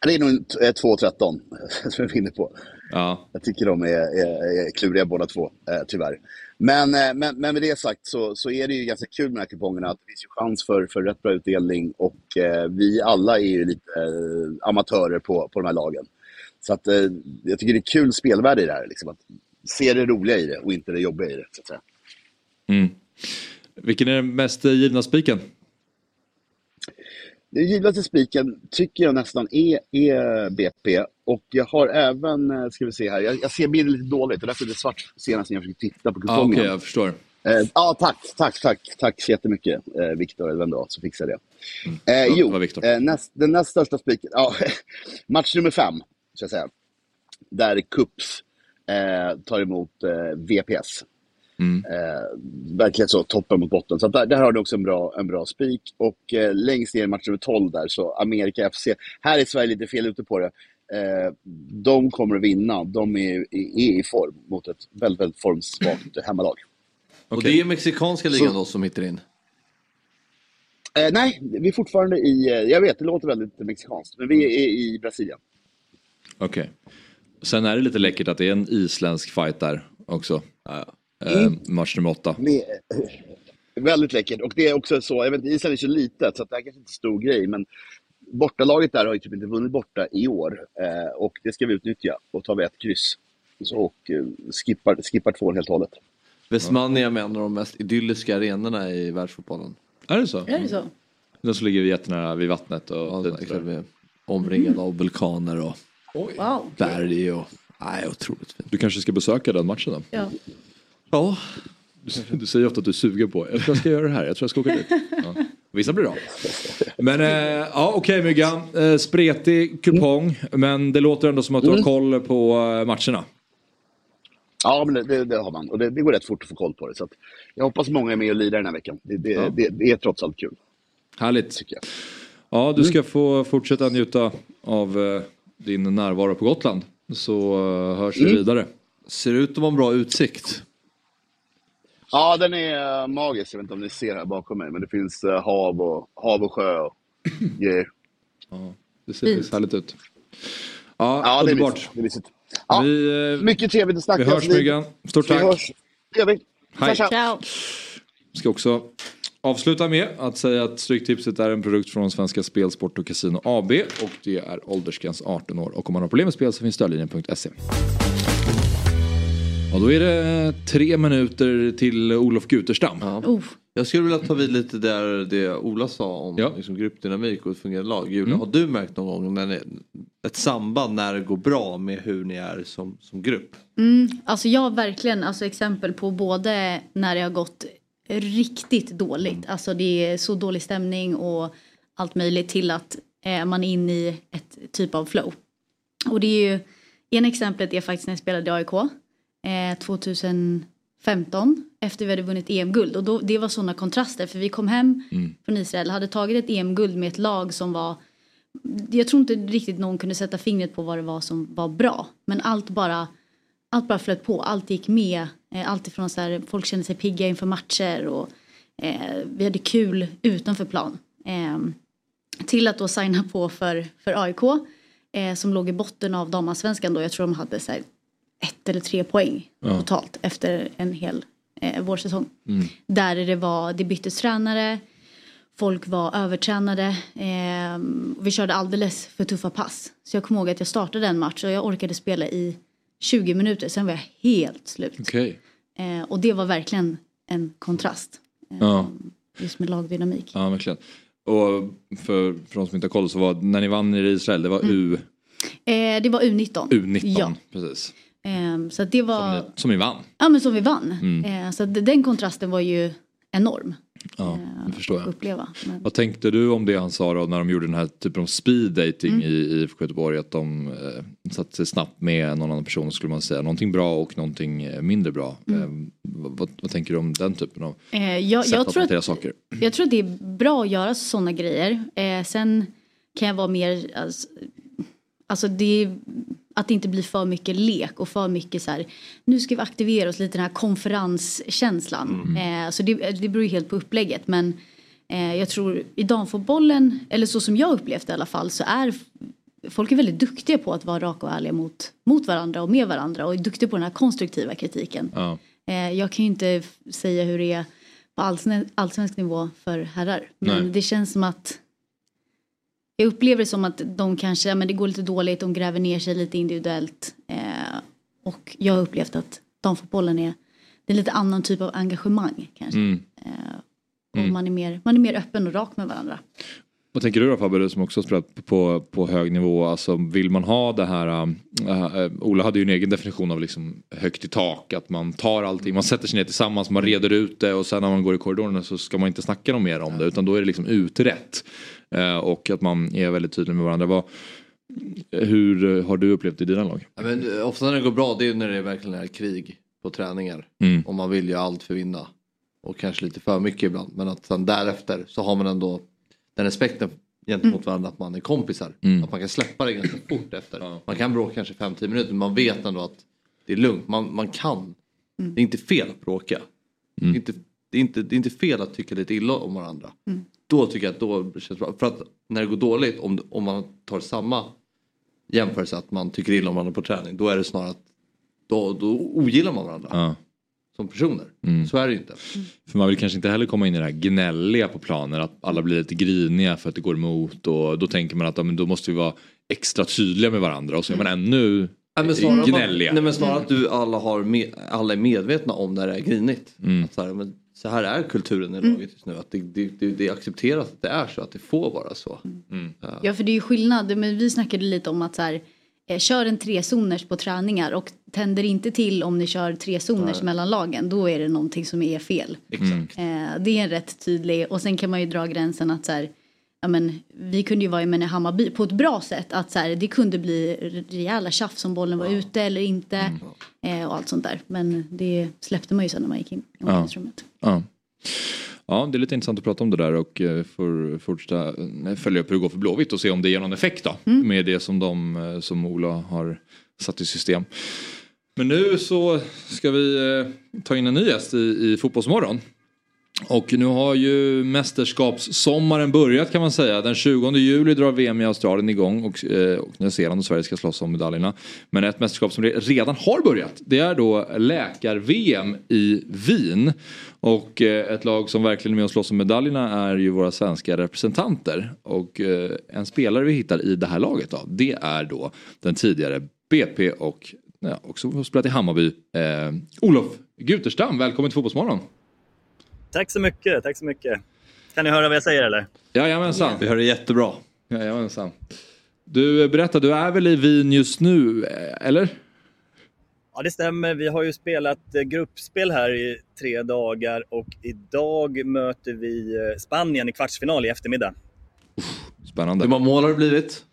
Det är nog en t- eh, 2-13 som jag vinner på. Ja. Jag tycker de är, är, är kluriga båda två, eh, tyvärr. Men, eh, men, men med det sagt så, så är det ju ganska kul med de här kupongerna. Att det finns ju chans för, för rätt bra utdelning och eh, vi alla är ju lite eh, amatörer på, på de här lagen. Så att, eh, jag tycker det är kul spelvärde i det här. Liksom, att se det roliga i det och inte det jobbiga i det. Så att säga. Mm. Vilken är den mest givna spiken? Den givnaste spiken tycker jag nästan är, är BP. Och jag har även, eh, ska vi se här, jag, jag ser bilden lite dåligt och därför är det svart senast när jag försöker titta på Ja, kupongen. Okej, jag förstår. Eh, ja, tack, tack, tack, tack så jättemycket eh, Viktor, eller vem det var som fixade det. Eh, Ja, det jo, var Viktor. eh, näst, den näst största spiken, ja, match nummer fem, ska jag säga. Där Kups eh, tar emot eh, VPS. Mm. Eh, verkligen så, toppen mot botten. Så där, där har du också en bra, en bra spik. Och eh, längst ner i match nummer 12 där, så Amerika FC. Här är Sverige lite fel ute på det. Eh, de kommer att vinna. De är, är, är i form mot ett väldigt, väldigt formsvagt hemmalag. Och det är mexikanska ligan då som hittar in? Eh, nej, vi är fortfarande i, eh, jag vet det låter väldigt mexikanskt, men vi är i Brasilien. Okej. Sen är det lite läckert att det är en isländsk fight där också. Ja, Mm. Eh, match nummer åtta. Med, väldigt läckert. Och det är också så, jag vet inte, Island är så litet så det här kanske inte är en stor grej, men bortalaget där har ju typ inte vunnit borta i år. Eh, och det ska vi utnyttja. Och tar vi ett kryss och eh, skippar, skippar tvåan helt och hållet. Vesmania är en av de mest idylliska arenorna i världsfotbollen. Är det så? Är det så? Den som ligger jättenära vid vattnet och Ja, det exakt, med omringad av vulkaner och Wow. berg och... Nej, otroligt fint. Du kanske ska besöka den matchen då? Ja. Ja, Du, du säger ofta att du är sugen på, jag tror jag ska göra det här, jag tror jag ska åka dit. Ja. Vissa blir bra. Men eh, ja okej Myggan, eh, spretig kupong men det låter ändå som att du har koll på eh, matcherna. Ja, men det, det, har man. Och det, det går rätt fort att få koll på det. Så att jag hoppas många är med och lirar den här veckan. Det, det, Ja. det, det är trots allt kul, Härligt. tycker jag. Ja, du ska få fortsätta njuta av eh, din närvaro på Gotland. Så eh, hörs vi vidare. ser ut att vara en bra utsikt. Ja, den är eh, magisk. Jag vet inte om ni ser här bakom mig, men det finns eh, hav, och, hav och sjö och grejer. Det ser, det ser härligt ut. Ja, Ja, det är mysigt. Det är mysigt. Ja, Vi, eh, mycket trevligt att snacka. vi hörs Myggan. Stort Vi tack. hörs. Det gör vi. Hej. Ciao. Ska också avsluta med att säga att Stryktipset är en produkt från Svenska Spel, Sport och Casino AB och det är åldersgräns 18 år och om man har problem med spel så finns stödlinjen.se. Och då är det tre minuter till Olof Guterstam. Ja. Oh. Jag skulle vilja ta vid lite där det Ola sa om Ja. liksom, gruppdynamik och ett fungerande lag. Julia, Mm. har du märkt någon gång när ni, ett samband när det går bra med hur ni är som, som grupp? Mm, alltså jag har verkligen alltså exempel på både när det har gått riktigt dåligt. Alltså det är så dålig stämning och allt möjligt till att eh, man är inne i ett typ av flow. Och det är ju, ena exemplet är faktiskt när jag spelade i AIK eh, 2015 efter vi hade vunnit EM-guld. Och då, det var sådana kontraster för vi kom hem från Israel hade tagit ett EM-guld med ett lag som var jag tror inte riktigt någon kunde sätta fingret på vad det var som var bra. Men allt bara, allt bara flöt på, allt gick med. Eh, allt ifrån så här, folk kände sig pigga inför matcher och eh, vi hade kul utanför plan. Eh, till att då signa på för, för AIK eh, som låg i botten av damallsvenskan då. Jag tror de hade så här, ett eller tre poäng totalt efter en hel eh, vårsäsong. Där det var, det byttes tränare, folk var övertränade. Eh, vi körde alldeles för tuffa pass. Så jag kommer ihåg att jag startade en match och jag orkade spela i 20 minuter. Sen var jag helt slut. Okej. Eh, och det var verkligen en kontrast. Eh, Ja. Just med lagdynamik. Ja, verkligen. Och för, för de som inte har koll så var när ni vann i Israel, det var U, Eh, det var U19. U19. Ja. Precis. Eh, så det var, Som som ni vann. ja men som vi vann. Mm. Eh, så den kontrasten var ju enorm. Ja, det förstår att jag. uppleva. Men, Vad tänkte du om det han sa då när de gjorde den här typen av speed dating Mm. i IFK Göteborg? Att de eh, satte sig snabbt med någon annan person skulle man säga. Någonting bra och någonting eh, mindre bra. Mm. Eh, vad, vad, tänker du om den typen av eh, jag, sätt jag, att hantera saker? jag tror att det är bra att göra sådana grejer. Eh, sen kan jag vara mer, alltså, alltså det är, att det inte blir för mycket lek och för mycket så här, nu ska vi aktivera oss lite den här konferenskänslan. Eh, så det, det beror ju helt på upplägget men eh, jag tror i damfotbollen, eller så som jag upplevt det i alla fall, så är folk är väldigt duktiga på att vara raka och ärliga mot, mot varandra och med varandra och är duktiga på den här konstruktiva kritiken. Ja. Eh, jag kan ju inte säga hur det är på allsven- allsvensk nivå för herrar. Men Nej. det känns som att jag upplever det som att de kanske, men det går lite dåligt, de gräver ner sig lite individuellt. Eh, och jag har upplevt att damfotbollen är, det är lite annan typ av engagemang kanske. Mm. Eh, och man, är mer, man är mer öppen och rak med varandra. Vad tänker du då Fabbe, du som också spelat på, på hög nivå? Alltså, vill man ha det här, äh, äh, Ola hade ju en egen definition av liksom högt i tak, att man tar allting, man sätter sig ner tillsammans, man reder ut det och sen när man går i korridoren så ska man inte snacka något mer om det utan då är det liksom utrett. Eh, och att man är väldigt tydlig med varandra. Vad, hur har du upplevt det i dina lag? Ja, men, eh, ofta när det går bra det är när det verkligen är krig på träningar. Mm. Och man vill ju allt för vinna. Och kanske lite för mycket ibland. Men att sen därefter så har man ändå den respekten gentemot varandra att man är kompisar. Mm. Att man kan släppa det ganska fort efter. Ja. Man kan bråka kanske 5-10 minuter men man vet ändå att det är lugnt. Man, man kan. Det är inte fel att bråka. Det, är inte, det, är inte, det är inte fel att tycka lite illa om varandra. Då tycker jag att då känns det bra. För att när det går dåligt om, om man tar samma jämförelse att man tycker illa om varandra på träning. Då är det snarare att då, då ogillar man varandra Ja. som personer. Mm. Så är det ju inte. För man vill kanske inte heller komma in i det här gnälliga på planen, att alla blir lite griniga för att det går emot och då tänker man att ja, men då måste vi vara extra tydliga med varandra och så är man ännu Ja, men snarare, gnälliga. Man, nej, men snarare att du alla, har med, alla är medvetna om när det är grinigt. Mm. Att så, här, men så här är kulturen i laget just nu. Att det, det, det, det är accepterat att det är så. Att det får vara så. Mm. Ja för det är ju skillnad, men vi snackade lite om att så här, eh, kör en trezoners på träningar och tänder inte till om ni kör trezoners mellan lagen, då är det någonting som är fel. Exakt. Eh, det är en rätt tydlig, och sen kan man ju dra gränsen att så här, ja men vi kunde ju vara i men i Hammarby på ett bra sätt, att så här, det kunde bli rejäla tjafs om bollen var ute eller inte eh, och allt sånt där. Men det släppte man ju sen när man gick in i Ja. omklädningsrummet. Ja. ja, det är lite intressant att prata om det där och eh, får fortsätta eh, följa upp hur det går för Blåvitt och se om det ger någon effekt då. Med det som, de, eh, som Ola har satt i system. Men nu så ska vi ta in en ny gäst i, i Fotbollsmorgon. Och nu har ju mästerskapssommaren börjat kan man säga. Den 20 juli drar VM i Australien igång och, eh, och Nya Zeeland och Sverige ska slåss om medaljerna. Men ett mästerskap som redan har börjat det är då läkar-VM i Wien. Och eh, ett lag som verkligen är med och slåss om medaljerna är ju våra svenska representanter. Och eh, en spelare vi hittar i det här laget då, det är då den tidigare BP och ja, också spelat i Hammarby, eh, Olof Guterstam. Välkommen till Fotbollsmorgon. Tack så mycket, tack så mycket. Kan ni höra vad jag säger eller? Jajamensan. Vi hör det jättebra. Jajamensan. Du, berätta, du är väl i Wien just nu, eh, eller? Ja, det stämmer. Vi har ju spelat eh, gruppspel här i tre dagar och idag möter vi eh, Spanien i kvartsfinal i eftermiddag. Spännande. Hur många mål har det blivit?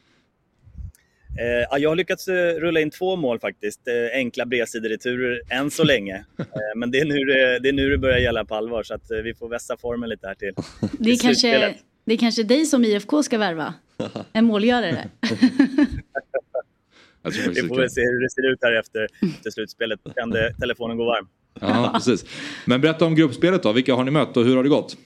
Eh, jag har lyckats eh, rulla in två mål faktiskt. Eh, enkla bredsidor-returer än så länge. men det är, nu det, det är nu det börjar gälla på allvar så att vi får vässa formen lite här till, det är till kanske, Det är kanske dig som IFK ska värva? En målgörare? vi får väl se hur det ser ut här efter, efter slutspelet. Då kan det, telefonen gå varm. Ja, precis. Men berätta om gruppspelet då. Vilka har ni mött och hur har det gått?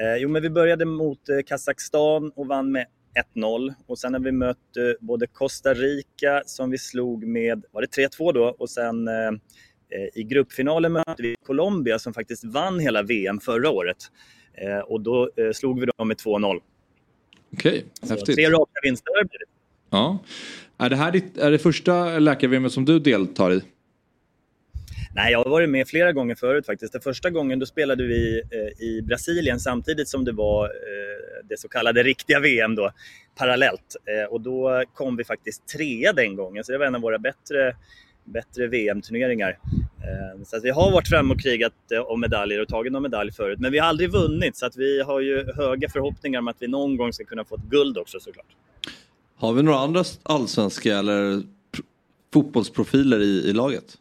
Eh, jo, men vi började mot eh, Kazakstan och vann med 1-0 och sen har vi mött eh, både Costa Rica som vi slog med, var det 3-2 då? Och sen eh, i gruppfinalen mötte vi Colombia som faktiskt vann hela VM förra året. Eh, och då eh, slog vi dem med 2-0. Okej, okay, häftigt. Tre raka vinster har det blivit. Ja. Är det här ditt, är det första läkar som du deltar i? Nej, jag har varit med flera gånger förut faktiskt. Den första gången då spelade vi eh, i Brasilien samtidigt som det var eh, det så kallade riktiga VM då, parallellt. Eh, och då kom vi faktiskt trea den gången, så det var en av våra bättre, bättre VM-turneringar. Eh, så att vi har varit framme och krigat eh, om medaljer och tagit någon medalj förut, men vi har aldrig vunnit så att vi har ju höga förhoppningar om att vi någon gång ska kunna få ett guld också såklart. Har vi några andra allsvenska eller fotbollsprofiler i, i laget?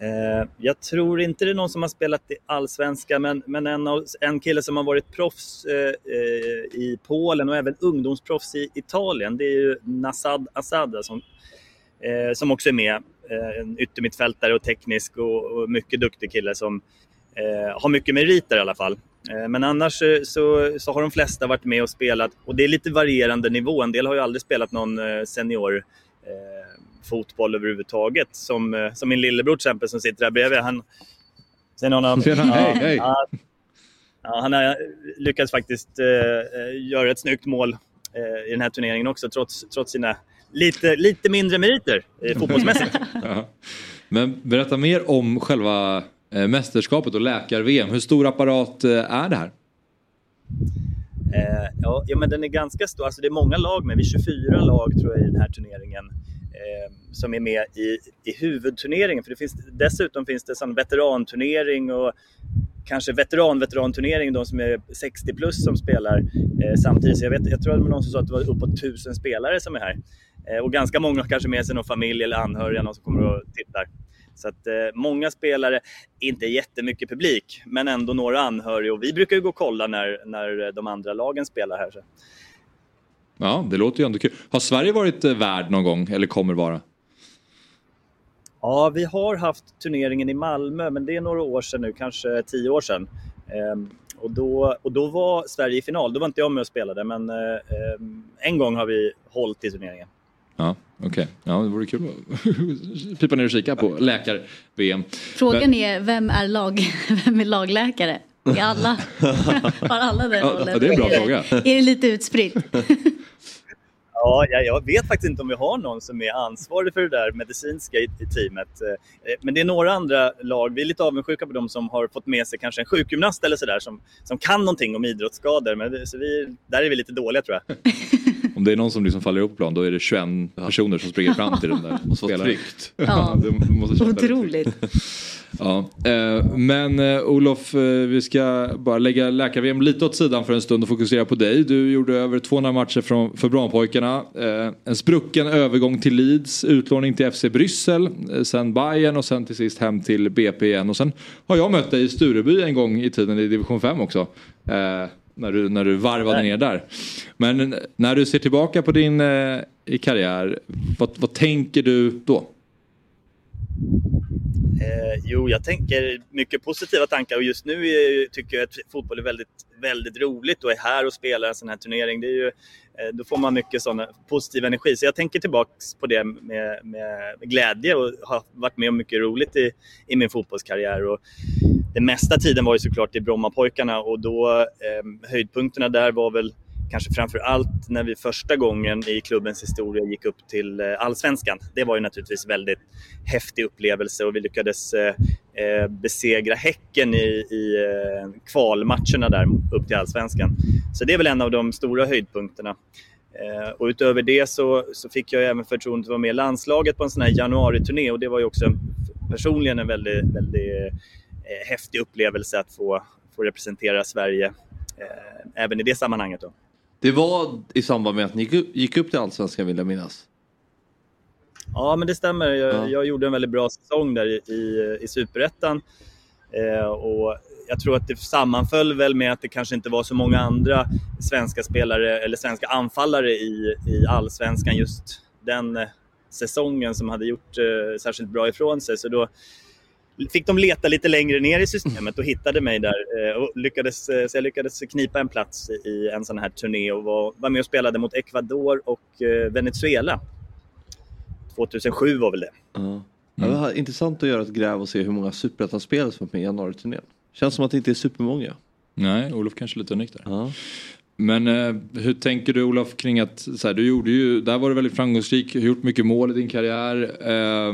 Eh, jag tror inte det är någon som har spelat i Allsvenska, men, men en, av, en kille som har varit proffs eh, eh, i Polen och även ungdomsproffs i Italien, det är ju Nasad Asada som, eh, som också är med. Eh, en yttermittfältare och teknisk och, och, mycket duktig kille som eh, har mycket meriter i alla fall. Eh, men annars eh, så, så har de flesta varit med och spelat och det är lite varierande nivå. En del har ju aldrig spelat någon eh, senior fotboll överhuvudtaget. Som, eh, som min lillebror till exempel som sitter där bredvid. Han, sen honom, Tjena, hej, hej. Ja, ja, han har lyckats faktiskt eh, göra ett snyggt mål eh, i den här turneringen också trots, trots sina lite, lite mindre meriter eh, fotbollsmässigt. ja. Men berätta mer om själva eh, mästerskapet och läkar-VM. Hur stor apparat eh, är det här? Eh, ja, ja, men den är ganska stor. Alltså det är många lag med. Vi är 24 lag tror jag i den här turneringen eh, Ehm, som är med i, i huvudturneringen. För det finns, dessutom finns det en veteranturnering och kanske veteran-veteranturnering, de som är 60 plus som spelar eh, samtidigt. Så jag, vet, jag tror att det var någon som sa att det var uppåt tusen spelare som är här. Eh, och ganska många har kanske med sig någon familj eller anhöriga, någon som kommer och tittar. Så att eh, många spelare, inte jättemycket publik, men ändå några anhöriga. Och vi brukar ju gå och kolla när, när de andra lagen spelar här. Så. Ja, det låter ju ändå kul. Har Sverige varit eh, värd någon gång eller kommer vara? Ja, vi har haft turneringen i Malmö, men det är några år sedan nu, kanske tio år sedan. Ehm, och, då, och då var Sverige i final. Då var inte jag med och spelade, men eh, ehm, en gång har vi hållit i turneringen. Ja, okej. Okay. Ja, det vore kul att pipa ner och kika på läkar-VM. Frågan men... är, vem är, lag, vem är lagläkare? Är alla, har alla den rollen? Ja, det är en bra fråga. Är det lite utspritt? Ja, jag vet faktiskt inte om vi har någon som är ansvarig för det där medicinska i, i teamet. Eh, men det är några andra lag, vi är lite avundsjuka på de som har fått med sig kanske en sjukgymnast eller sådär som, som kan någonting om idrottsskador. Men så vi, där är vi lite dåliga tror jag. Om det är någon som liksom faller upp på plan då är det 21 personer som springer fram till den där och spelar. Tryggt. Ja, otroligt. Ja, eh, men eh, Olof, eh, vi ska bara lägga läkar-VM lite åt sidan för en stund och fokusera på dig. Du gjorde över 200 matcher från, för Branpojkarna. En sprucken övergång till Leeds, utlåning till FC Bryssel, sen Bayern och sen till sist hem till BP igen. Och sen har jag mött dig i Stureby en gång i tiden i division 5 också. När du, när du varvade ner där. Men när du ser tillbaka på din karriär, vad, vad tänker du då? Eh, jo, jag tänker mycket positiva tankar och just nu är, tycker jag att fotboll är väldigt, väldigt roligt och är här och spelar en sån här turnering. Det är ju, eh, då får man mycket sån positiv energi. Så jag tänker tillbaks på det med, med, glädje och har varit med om mycket roligt i, i min fotbollskarriär. Och den mesta tiden var ju såklart i Brommapojkarna och då eh, höjdpunkterna där var väl kanske framför allt när vi första gången i klubbens historia gick upp till eh, allsvenskan. Det var ju naturligtvis väldigt häftig upplevelse och vi lyckades eh, eh, besegra Häcken i, i kvalmatcherna där upp till allsvenskan. Så det är väl en av de stora höjdpunkterna. Och utöver det så, så fick jag även förtroendet att vara med i landslaget på en sån här januariturné och det var ju också personligen en väldigt, väldigt häftig upplevelse att få, få representera Sverige eh, även i det sammanhanget. Då. Det var i samband med att ni gick upp till Allsvenskan vill jag minnas. Ja, men det stämmer. Jag, ja. jag gjorde en väldigt bra säsong där i, i, i Superettan. Eh, och jag tror att det sammanföll väl med att det kanske inte var så många andra svenska spelare eller svenska anfallare i, i allsvenskan just den eh, säsongen som hade gjort eh, särskilt bra ifrån sig. Så då fick de leta lite längre ner i systemet och hittade mig där. Eh, och lyckades, eh, så jag lyckades knipa en plats i en sån här turné och var, var med och spelade mot Ecuador och eh, Venezuela. 2007 var väl det. Mm. Ja, det var intressant att göra ett gräv och se hur många superettan-spelare som var med i januariturnén. Känns som att det inte är supermånga. Nej, Olof kanske är lite unik där. Ja. Men eh, hur tänker du Olof kring att, så här, du gjorde ju, där var du väldigt framgångsrik, gjort mycket mål i din karriär. Eh,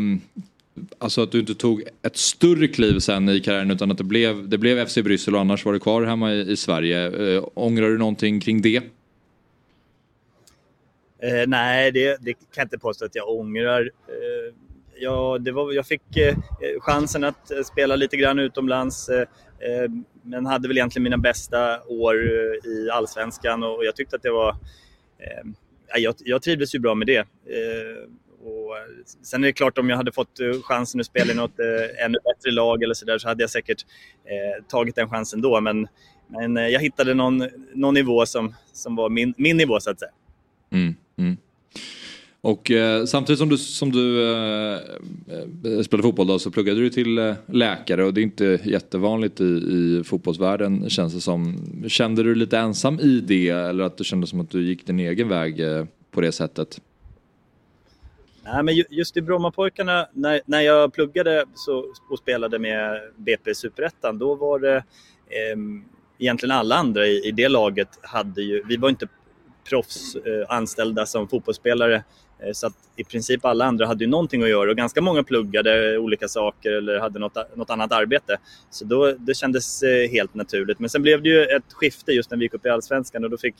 Alltså att du inte tog ett större kliv sen i karriären utan att det blev, det blev FC Bryssel och annars var du kvar hemma i, i Sverige. Äh, ångrar du någonting kring det? Eh, nej, det, det, kan jag inte påstå att jag ångrar. Eh, ja, det var, jag fick eh, chansen att eh, spela lite grann utomlands eh, eh, men hade väl egentligen mina bästa år i allsvenskan och jag tyckte att det var... jag, jag trivdes ju bra med det. Eh, sen är det klart om jag hade fått eh, chansen att spela i något eh, ännu bättre lag eller så där så hade jag säkert eh, tagit den chansen då. Men, men eh, jag hittade någon, någon nivå som, som var min, min nivå så att säga. Mm, mm. Och eh, samtidigt som du, som du eh, eh spelade fotboll då, så pluggade du till eh, läkare och det är inte jättevanligt i, i fotbollsvärlden känns det som. Kände du dig lite ensam i det eller att det kände som att du gick din egen väg på det sättet? Nej, men just i Brommapojkarna, när, när jag pluggade så, och spelade med BP Superettan, då var det eh, egentligen alla andra i, i det laget hade ju, vi var inte proffs eh, anställda som fotbollsspelare eh, så att i princip alla andra hade ju någonting att göra och ganska många pluggade olika saker eller hade något, något annat arbete. Så då, det kändes eh, helt naturligt. Men sen blev det ju ett skifte just när vi gick upp i Allsvenskan och då fick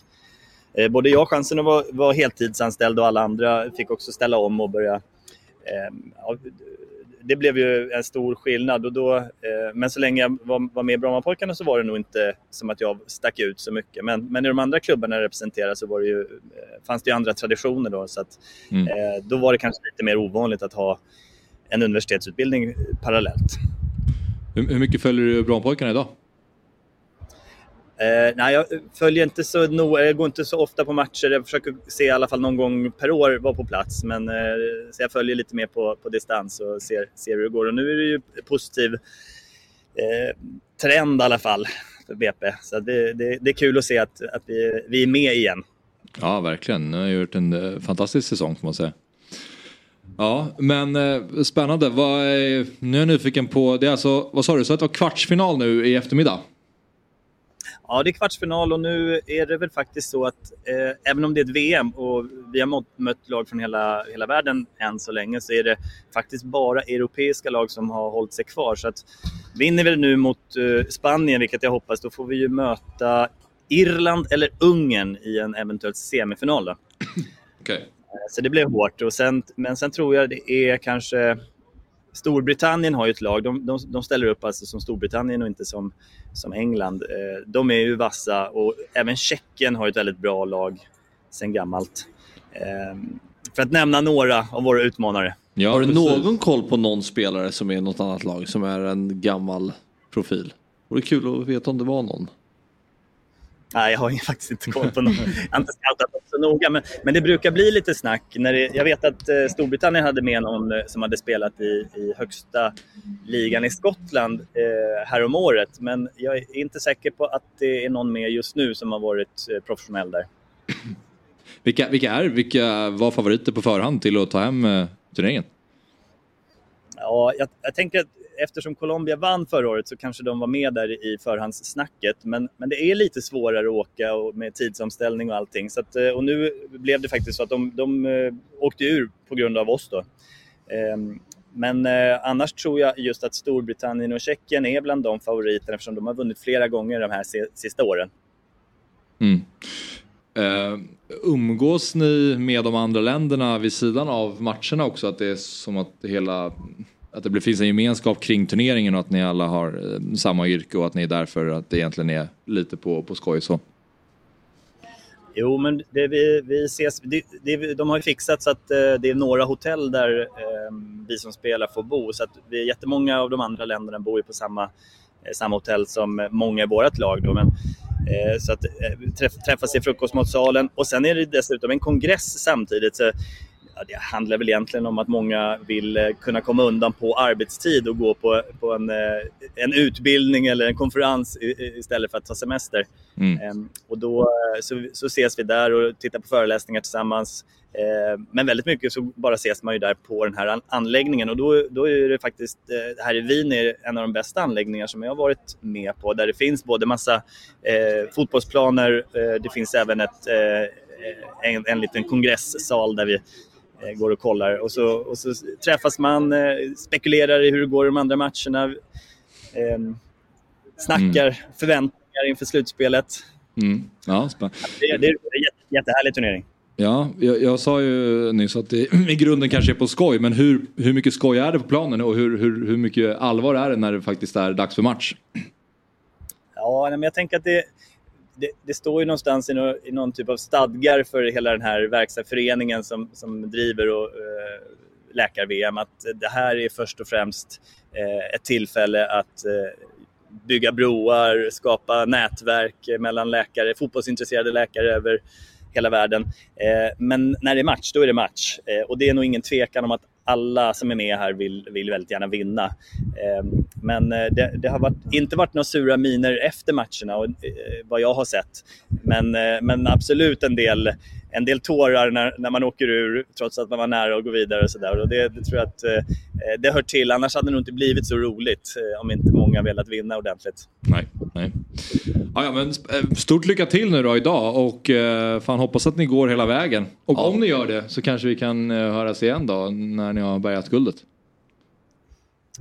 både jag chansen att vara, vara heltidsanställd och alla andra fick också ställa om och börja eh, ja, det blev ju en stor skillnad. Och då, eh, men så länge jag var, var med i Brommapojkarna så var det nog inte som att jag stack ut så mycket. Men, men i de andra klubbarna jag representerade så var det ju, eh, fanns det ju andra traditioner. Då, så att, mm. eh, då var det kanske lite mer ovanligt att ha en universitetsutbildning parallellt. Hur, hur mycket följer du Brommapojkarna idag? Eh, nej, jag följer inte så no, jag går inte så ofta på matcher. Jag försöker se i alla fall någon gång per år vara på plats. Men, eh, så jag följer lite mer på, på distans och ser, ser hur det går. Och nu är det ju positiv eh, trend i alla fall för BP. Så det, det, det, är kul att se att, att vi, vi är med igen. Ja, verkligen. Ni har gjort en eh, fantastisk säsong får man säga. Ja, men eh, spännande. Vad är, nu är jag nyfiken på, det är alltså, vad sa du, så att det var kvartsfinal nu i eftermiddag? Ja, det är kvartsfinal och nu är det väl faktiskt så att eh, även om det är ett VM och vi har mött, lag från hela, hela världen än så länge så är det faktiskt bara europeiska lag som har hållit sig kvar. Så att vinner vi nu mot eh, Spanien, vilket jag hoppas, då får vi ju möta Irland eller Ungern i en eventuell semifinal. Då. Okay. Så det blev hårt. Och sen, men sen tror jag det är kanske Storbritannien har ju ett lag, de, de, de, ställer upp alltså som Storbritannien och inte som, som England. Eh, de är ju vassa och även Tjeckien har ett väldigt bra lag sen gammalt. Eh, för att nämna några av våra utmanare. Ja, har du precis. någon koll på någon spelare som är något annat lag som är en gammal profil? Vore kul att veta om det var någon. Nej, jag har faktiskt inte koll på någon. Jag har inte scoutat dem så noga. Men, men det brukar bli lite snack. När det, jag vet att eh, Storbritannien hade med någon eh, som hade spelat i, i högsta ligan i Skottland eh, här om året. Men jag är inte säker på att det är någon med just nu som har varit eh, professionell där. Vilka, vilka, är, vilka var favoriter på förhand till att ta hem eh, turneringen? Ja, jag, jag tänker att eftersom Colombia vann förra året så kanske de var med där i förhandssnacket. Men, men det är lite svårare att åka och med tidsomställning och allting. Så att, eh, och nu blev det faktiskt så att de, de eh, åkte ur på grund av oss. Då. Ehm, men eh, annars tror jag just att Storbritannien och Tjeckien är bland de favoriterna eftersom de har vunnit flera gånger de här sista åren. Mm. Uh, umgås ni med de andra länderna vid sidan av matcherna också? Att det är som att hela att det finns en gemenskap kring turneringen och att ni alla har eh, samma yrke och att ni är därför att det egentligen är lite på, på skoj så? Jo, men det vi, vi ses, det, det, de har ju fixat så att eh, det är några hotell där eh, vi som spelar får bo. Så att vi, jättemånga av de andra länderna bor ju på samma, eh, samma hotell som många i vårt lag. Då, men, eh, så att eh, träff, träffas i frukostmatsalen och sen är det dessutom en kongress samtidigt. Så det handlar väl egentligen om att många vill eh, kunna komma undan på arbetstid och gå på, på en, eh, en utbildning eller en konferens istället för att ta semester. Mm. Ehm, och då eh, så, så ses vi där och tittar på föreläsningar tillsammans. Ehm, men väldigt mycket så bara ses man ju där på den här anläggningen och då, då är det faktiskt, här i Wien är en av de bästa anläggningar som jag har varit med på där det finns både massa eh, fotbollsplaner, det finns även ett eh, en, en liten kongressal där vi går och kollar. Och så, och så träffas man, eh, spekulerar i hur det går i de andra matcherna. Eh, snackar mm. förväntningar inför slutspelet. Mm. Ja, det, det är en jättehärlig turnering. Ja, jag, jag, sa ju nyss att det i grunden kanske är på skoj. Men hur, hur mycket skoj är det på planen och hur, hur, hur mycket allvar är det när det faktiskt är dags för match? Ja, men jag tänker att det, det, det, står ju någonstans i, no, i, någon typ av stadgar för hela den här verksamhetsföreningen som, som driver och, eh, läkar-VM att det här är först och främst eh, ett tillfälle att eh, bygga broar, skapa nätverk mellan läkare, fotbollsintresserade läkare över hela världen. Eh, men när det är match, då är det match. Eh, och det är nog ingen tvekan om att alla som är med här vill, vill väldigt gärna vinna. Ehm, men eh, det, det har varit, inte varit några sura miner efter matcherna, och, eh, vad jag har sett. Men, eh, men absolut en del en del tårar när, när man åker ur trots att man var nära att gå vidare och sådär. det, det tror jag att eh, det hör till. Annars hade det nog inte blivit så roligt eh, om inte många velat vinna ordentligt. Nej, nej. Ja, ja, men eh, stort lycka till nu då idag och eh, fan hoppas att ni går hela vägen. Och ja. om ni gör det så kanske vi kan eh, höras igen då när ni har bärgat guldet.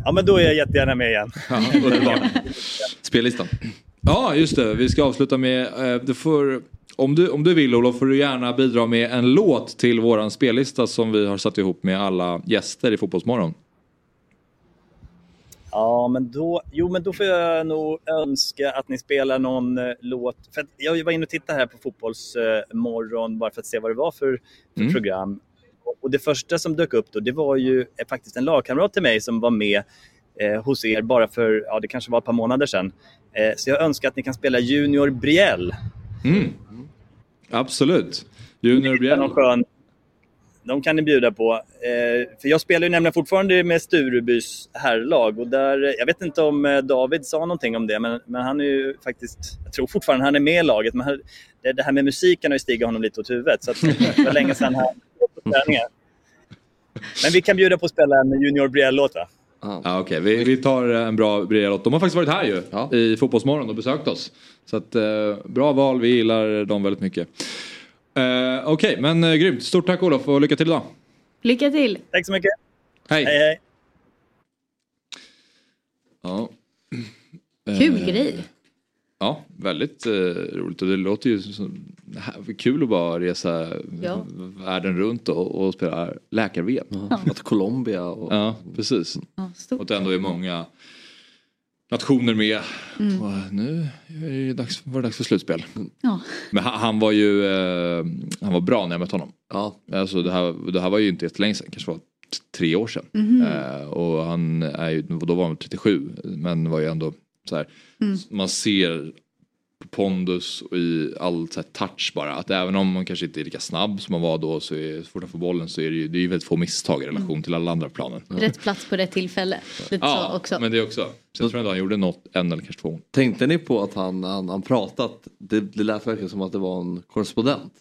Ja men då är jag jättegärna med igen. Ja, Spellistan. Ja just det, vi ska avsluta med, eh, du får om du, om du vill Olof får du gärna bidra med en låt till våran spellista som vi har satt ihop med alla gäster i Fotbollsmorgon. Ja, men då, jo, men då får jag nog önska att ni spelar någon eh, låt. För jag var inne och tittade här på Fotbollsmorgon bara för att se vad det var för, för mm. program. Och det första som dök upp då, det var ju eh, faktiskt en lagkamrat till mig som var med eh, hos er bara för, ja det kanske var ett par månader sedan. Eh, så jag önskar att ni kan spela Junior Brielle. Mm. Absolut. Junior Bjell. skön de kan ni bjuda på. Eh, för jag spelar ju nämligen fortfarande med Sturebys herrlag och där, jag vet inte om eh, David sa någonting om det, men, men han är ju faktiskt, jag tror fortfarande han är med i laget, men han, det, det, här med musiken har ju stigit honom lite åt huvudet. Så att, det var länge sedan han var på träningen. Men vi kan bjuda på att spela en Junior Brielle-låt va? Ja, Okej, okay. vi, vi tar en bra Brielle-låt. De har faktiskt varit här ju ja. i Fotbollsmorgon och besökt oss. Så att, eh, bra val, vi gillar dem väldigt mycket. Eh, Okej, okay, men eh, grymt. Stort tack Olof och lycka till idag. Lycka till. Tack så mycket. Hej. Hej, hej. Ja. Kul eh, grej. Ja, väldigt eh, roligt och det låter ju som, kul att bara resa ja. världen runt och, och spela läkar-VM. Ja. Att Colombia och... Ja, precis. Ja, och att det ändå är många nationer med. Mm. Och nu är det dags, var det dags för slutspel. Ja. Men han, han var ju eh, han var bra när jag mötte honom. Ja. Alltså det, här, det här var ju inte jättelänge sedan, kanske var tre år sedan. Mm. Eh, och han är ju, då var han 37 men var ju ändå så här, mm. man ser på pondus och i all så här, touch bara. Att även om man kanske inte är lika snabb som man var då så, är, så fort man får bollen så är det ju, det är ju väldigt få misstag i relation Mm. till alla andra planen. Rätt plats på rätt tillfälle. Lite så Ja, också. men det också. Så jag tror ändå han gjorde något, en eller kanske två. Tänkte ni på att han, han, han pratat, det, det lät verkligen som att det var en korrespondent.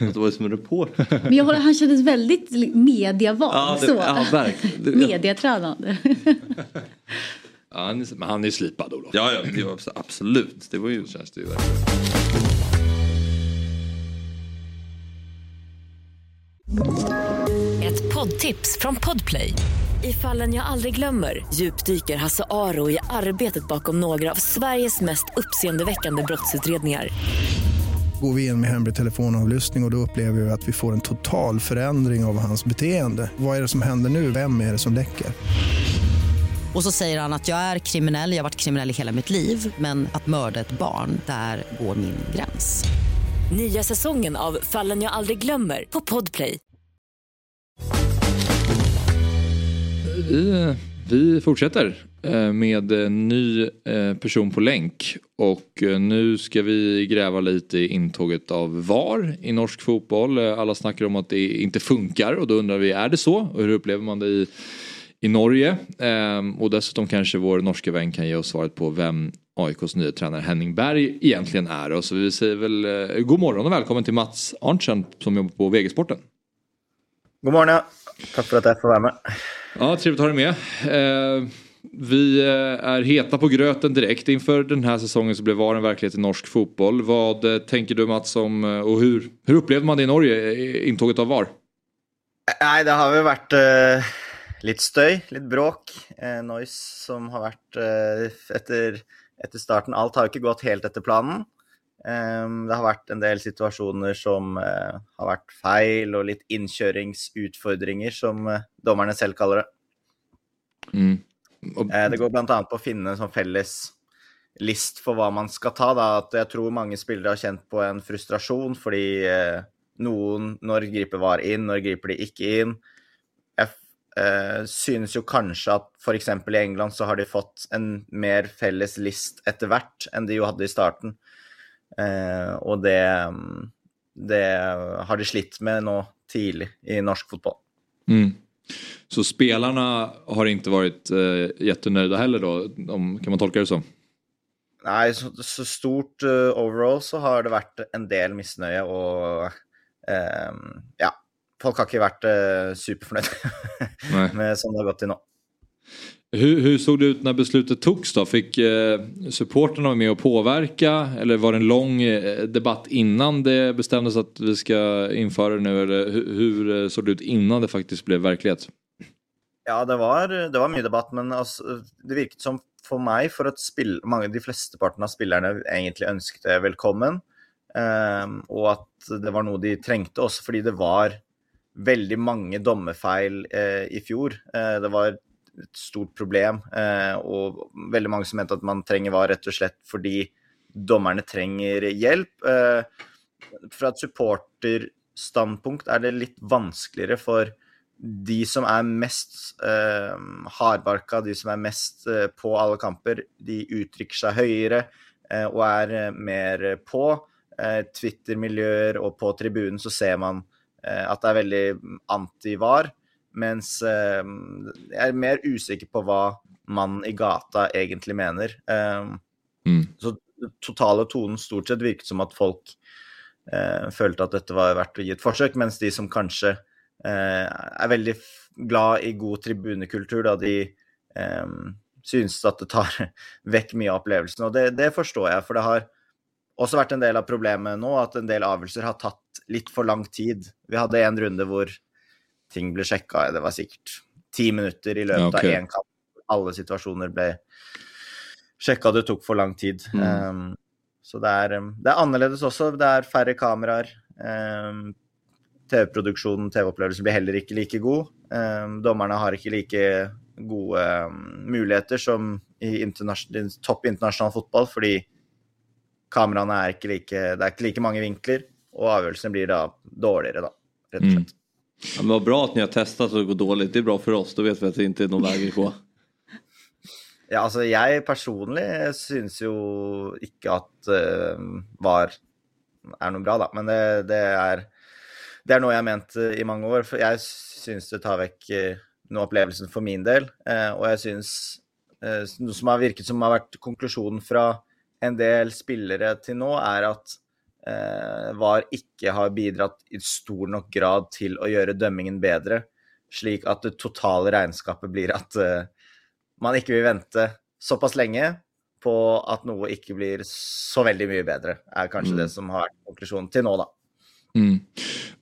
Att det var som en reporter. Men jag håller, han kändes väldigt mediavan. Ja, det- så. ja, verkligen. Han är, men han är slipad Olof. Ja, ja, det var absolut. Det var ju... Känns det ju verkligen. Ett poddtips från Podplay. I fallen jag aldrig glömmer djupdyker Hasse Aro i arbetet bakom några av Sveriges mest uppseendeväckande brottsutredningar. Går vi in med hemlig telefonavlyssning och, och då upplever vi att vi får en total förändring av hans beteende. Vad är det som händer nu? Vem är det som läcker? Och så säger han att jag är kriminell, jag har varit kriminell i hela mitt liv men att mörda ett barn, där går min gräns. Nya säsongen av Fallen jag aldrig glömmer på Podplay. Vi, vi fortsätter eh, med en ny eh, person på länk. Och eh, nu ska vi gräva lite i intåget av VAR i norsk fotboll. Eh, Alla snackar om att det inte funkar och då undrar vi, är det så? Och hur upplever man det i, i Norge? Ehm, Och dessutom kanske vår norska vän kan ge oss svaret på vem AIKs nya tränare Henning Berg egentligen är. Och så vi säger väl eh, god morgon och välkommen till Mats Arntzen som jobbar på VG-sporten. God morgon, ja. Tack för att jag får vara med. Ja, trevligt att ha dig med. Eh, vi eh, är heta på gröten direkt. Inför den här säsongen så blev VAR en verklighet i norsk fotboll. Vad eh, tänker du Mats om och hur, hur upplevde man det i Norge, intåget av VAR? Nei, det har vel vært eh, litt støy, litt bråk. Eh, noise som har vært eh, etter, etter starten. Alt har jo ikke gått helt etter planen. Eh, det har vært en del situasjoner som eh, har vært feil, og litt innkjøringsutfordringer, som eh, dommerne selv kaller det. Mm. Eh, Det går bl.a. på å finne en sånn felles list for hva man skal ta. Da. At jeg tror mange spillere har kjent på en frustrasjon fordi noen Når griper VAR inn, når griper de ikke inn? Eh, synes jo kanskje at f.eks. i England så har de fått en mer felles list etter hvert enn de jo hadde i starten. Eh, og det, det har de slitt med nå tidlig i norsk fotball. Mm. Så spelarna har inte varit eh, jättenöjda heller då? Om, kan man tolka det så? Nei, så, så stort eh, overall så har det vært en del misnøye og eh, Ja. Folk har ikke vært uh, superfornøyd med sånn det har gått til nå. Hur, hur såg det ut när beslutet togs då? Fick eh, supporterna vara med och påverka? Eller var det en lång eh, debatt innan det bestämdes att vi ska införa det nu? Eller hur, hur eh, såg det ut innan det faktiskt blev verklighet? Ja, det var, det var mye debatt, men altså, det virket som for meg, for at spill, mange, de flesteparten av spillerne egentlig ønsket det velkommen, ehm, og at det var noe de trengte også fordi det var veldig mange dommerfeil eh, i fjor. Eh, det var et stort problem, eh, og veldig mange som mente at man trenger VAR rett og slett fordi dommerne trenger hjelp. Eh, fra et supporterstandpunkt er det litt vanskeligere for de som er mest eh, hardbarka, de som er mest eh, på alle kamper, de uttrykker seg høyere eh, og er eh, mer på. Eh, Twitter-miljøer og på tribunen så ser man eh, at det er veldig anti-var, mens eh, jeg er mer usikker på hva mannen i gata egentlig mener. Eh, Så den totale tonen stort sett virket som at folk eh, følte at dette var verdt å gi et forsøk, mens de som kanskje eh, er veldig glad i god tribunekultur, da de eh, synes at det tar vekk mye av opplevelsen. Og det, det forstår jeg, for det har også vært en del av problemet nå, at en del avgjørelser har tatt litt for lang tid. Vi hadde en runde hvor ting ble sjekka, det var sikkert ti minutter i løpet Ja, ok. av én kamp. Alle situasjoner ble sjekka, det tok for lang tid. Mm. Um, så det er, det er annerledes også. Det er færre kameraer. Um, TV-produksjonen, TV-opplevelsen blir heller ikke like god. Um, dommerne har ikke like gode muligheter som i internasjon- i topp internasjonal fotball, fordi kameraene er ikke like Det er ikke like mange vinkler, og avgjørelsene blir da dårligere, da, rett og slett. Ja, men vad bra att ni har testat och det går dåligt. Det är bra för oss. Då vet vi att det inte är någon väg att gå. Ja, altså jeg personlig syns jo ikke at uh, VAR er noe bra, da. Men det, det, er, det er noe jeg har ment i mange år. For jeg syns det tar vekk uh, noe av opplevelsen for min del. Uh, og jeg syns noe som har virket som har vært konklusjonen fra en del spillere til nå, er at VAR ikke har bidratt i stor nok grad til å gjøre dømmingen bedre. Slik at det totale regnskapet blir at man ikke vil vente såpass lenge på at noe ikke blir så veldig mye bedre, er kanskje mm. det som har vært konklusjonen til nå, da. Mm.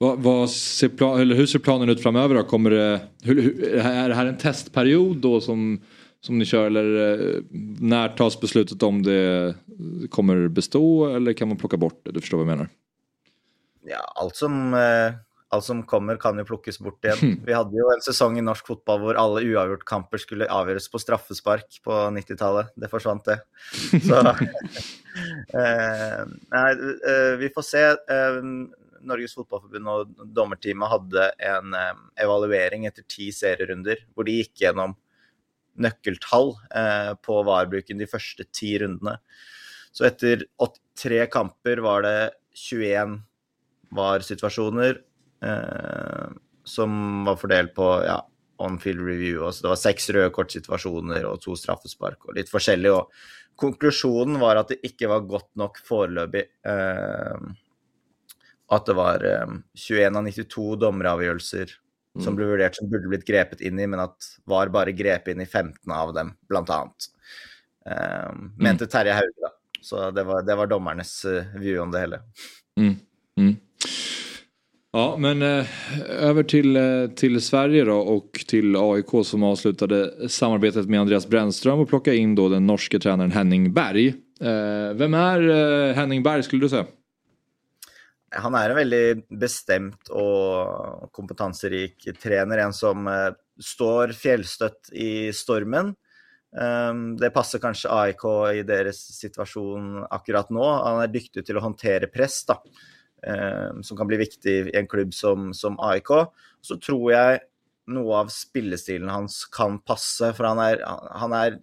Vad, vad ser plan, hur ser planen ut framöver? Då? Kommer det, hur, är det här en testperiod då som, som ni kör eller eh, när tas beslutet om det kommer bestå eller kan man plocka bort det? Du förstår vad jag menar? Ja, allt som eh, alt som kommer, kan jo plukkes bort igjen. Hmm. Vi hadde jo en sesong i norsk fotball hvor alle uavgjort-kamper skulle avgjøres på straffespark på 90-tallet. Det forsvant, det. Så eh, eh, vi får se. Eh, Norges Fotballforbund og dommerteamet hadde en eh, evaluering etter ti serierunder, hvor de gikk gjennom nøkkeltall eh, på VAR-bruken de første ti rundene. Så etter 83 kamper var det 21 VAR-situasjoner, eh, som var fordelt på ja, on-field review. Altså det var seks røde kortsituasjoner og to straffespark og litt forskjellig. Og konklusjonen var at det ikke var godt nok foreløpig. Eh, at det var eh, 21 av 92 dommeravgjørelser mm. som ble vurdert som burde blitt grepet inn i, men at var bare grepet inn i 15 av dem, blant annet. Eh, mente mm. Terje Hauge, da. Så det var, det var dommernes uh, view om det hele. Mm. Mm. Ja, men eh, över till, eh, till Sverige då och till AIK som avslutade samarbetet med Andreas Brännström och plockade in då den norske tränaren Henning Berg. Eh, vem är eh, Henning Berg skulle du säga? Han är en väldigt bestämd och kompetanserik trener. En som eh, står fjällstött i stormen. Um, det passer kanskje AIK i deres situasjon akkurat nå. Han er dyktig til å håndtere press. da. Ehm, som kan bli viktig i en klubb som, som, AIK. Så tror jeg noe av spillestilen hans kan passe, for han er, han er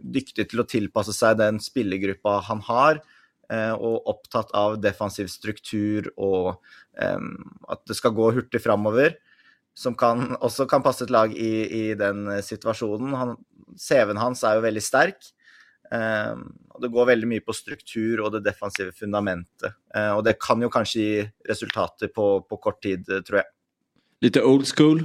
dyktig til å tilpasse seg den spillergruppa han har, og opptatt av defensiv struktur og um, at det skal gå hurtig framover. Som kan, også kan passe et lag i, i den situasjonen. CV-en hans er jo veldig sterk. Ehm, og det går veldig mye på struktur og det defensive fundamentet. Eh, og det kan jo kanskje gi resultater på, på kort tid, eh, tror jeg. Litt old school?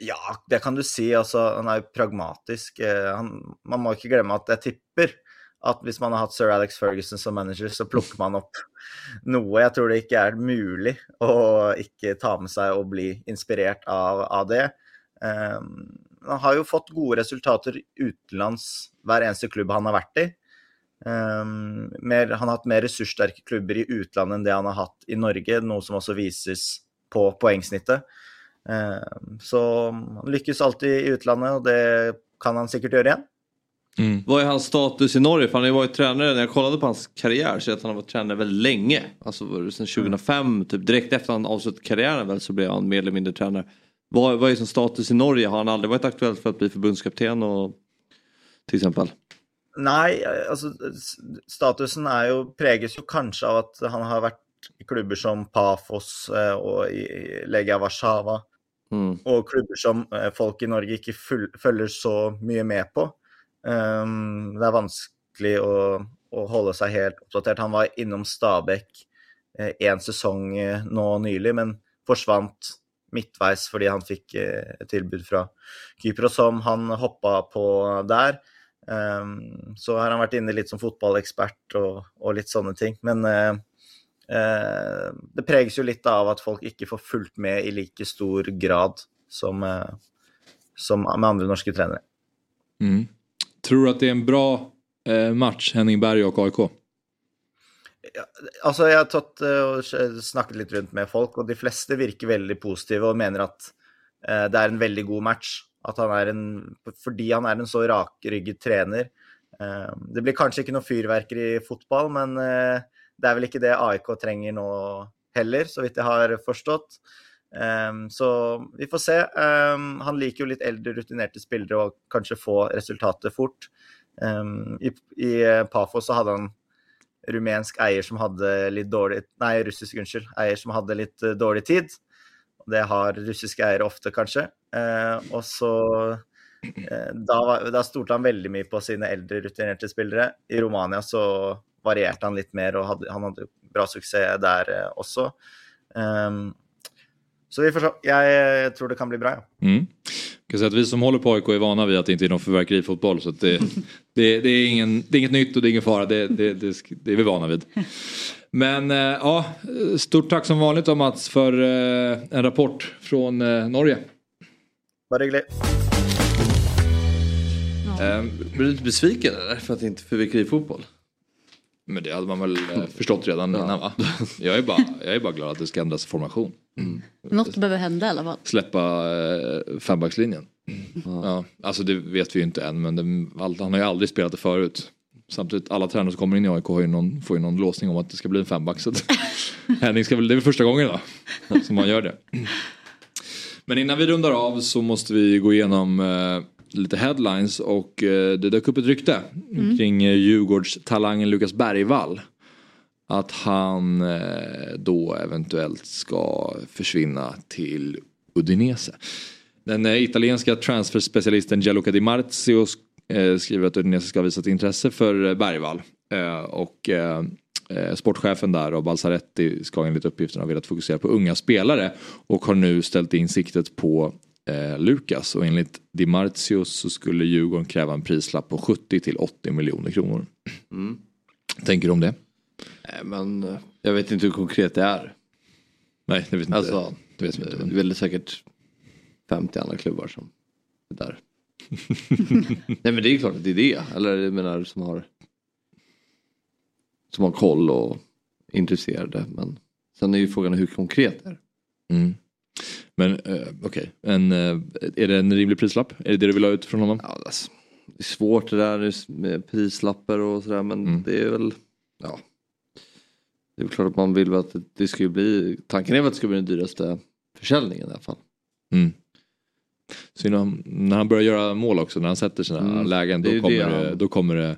Ja, det kan du si. Altså, han er jo pragmatisk. Eh, han, man må ikke glemme at jeg tipper at hvis man har hatt sir Alex Ferguson som manager, så plukker man opp noe. Jeg tror det ikke er mulig å ikke ta med seg og bli inspirert av, av det. Um, han har jo fått gode resultater utenlands hver eneste klubb han har vært i. Um, mer, han har hatt mer ressurssterke klubber i utlandet enn det han har hatt i Norge, noe som også vises på poengsnittet. Um, så han lykkes alltid i utlandet, og det kan han sikkert gjøre igjen. Mm. Vad är hans status i Norge? För han har ju varit tränare, när jag kollade på hans karriär så att han har varit tränare väldigt länge. Alltså sedan 2005, mm. typ direkt efter han avslutade karriären väl så blev han mer eller mindre tränare. Vad, vad är som status i Norge? Har han aldrig varit aktuell för att bli förbundskapten och, till exempel? Nei, altså statusen er jo, preges jo kanskje av at han har vært i klubber som Pafos eh, i Legia Warszawa. Mm. Og klubber som eh, folk i Norge full, følger så mye med på. Um, det er vanskelig å, å, holde seg helt oppdatert. Han var innom Stabæk én eh, sesong eh, nå nylig, men forsvant midtveis fordi han fikk eh, et tilbud fra Kypros som han hoppa på der. Um, så har han vært inne litt som fotballekspert og, og litt sånne ting. Men eh, eh, det preges jo litt av at folk ikke får fulgt med i like stor grad som, som med andre norske trenere. Mm. Tror du att det är en bra eh, match, Henning Berg och AIK? Ja, altså, jeg har tatt og eh, snakket litt rundt med folk, og de fleste virker veldig positive og mener at eh, det er en veldig god match. At han er en Fordi han er en så rakrygget trener. Det blir kanskje ikke noe fyrverkeri i fotball, men det er vel ikke det AIK trenger nå heller, så vidt jeg har forstått. Um, så vi får se. Um, han liker jo litt eldre, rutinerte spillere og kanskje få resultatet fort. Um, I i Pafo så hadde han rumensk eier som hadde litt dårlig Nei, russisk, unnskyld. Eier som hadde litt uh, dårlig tid. Det har russiske eiere ofte, kanskje. Uh, og så uh, da, var- da stolte han veldig mye på sine eldre, rutinerte spillere. I Romania så varierte han litt mer, og hadde, han hadde bra suksess der också. også. Um, så vi får se. Jeg tror det kan bli bra, ja. Mm. Jag kan säga att vi som håller på AIK är vana vid att det inte är någon fyrverkerifotboll. Så att det, det, det, är ingen, det är inget nytt och det är ingen fara. Det, det, det, det är vi vana vid. Men eh, ja, stort tack som vanligt då Mats för eh, en rapport från eh, Norge. Bare hyggelig. Ehm, Blir du lite besviken eller? För att det inte är fyrverkerifotboll? Men det hade man väl eh, förstått redan innan va? Jag är, bara, jag är bara glad att det ska ändras formation. Något behöver hända i alla fall. Släppa eh, fembackslinjen. Ja, alltså det vet vi ju inte än men det, han har ju aldrig spelat det förut. Samtidigt alla tränare som kommer in i AIK har ju någon, får ju någon låsning om att det ska bli en femback. Henning ska väl, det är väl första gången då som man gör det. Men innan vi rundar av så måste vi gå igenom eh, lite headlines och eh, det dök upp ett rykte Mm. kring eh, Djurgårdstalangen Lukas Bergvall. Att han eh, då eventuellt ska försvinna till Udinese. Den italienska transferspecialisten Gianluca Di Marzio skriver att Udinese ska ha visat intresse för Bergvall. Och sportchefen där och Balsaretti ska enligt uppgifterna ha velat fokusera på unga spelare och har nu ställt in siktet på eh, Lukas och enligt Di Marzio så skulle Djurgården kräva en prislapp på 70 till 80 miljoner kronor. Mm. Tänker du om det? Nej, men eh, jag vet inte hur konkret det är. Nej, det vet inte. Alltså, det vet inte. Det är väl säkert 50 andra klubbar som är där. Nej men det är klart att det är det. Eller jag menar som har som har koll och är intresserade. Men sen är ju frågan hur konkret det är. Mm. Men eh, okej, En, eh, är det en rimlig prislapp? Är det det du vill ha ut från honom? Ja, alltså, det är svårt det där med prislappar och sådär men Mm. det är väl ja. Det är väl klart att man vill att det, det ska bli, tanken är väl att det ska bli den dyraste försäljningen i alla fall. Mm. Synd om, när han börjar göra mål också, när han sätter sina Mm, lägen, det då ju kommer det det, då kommer det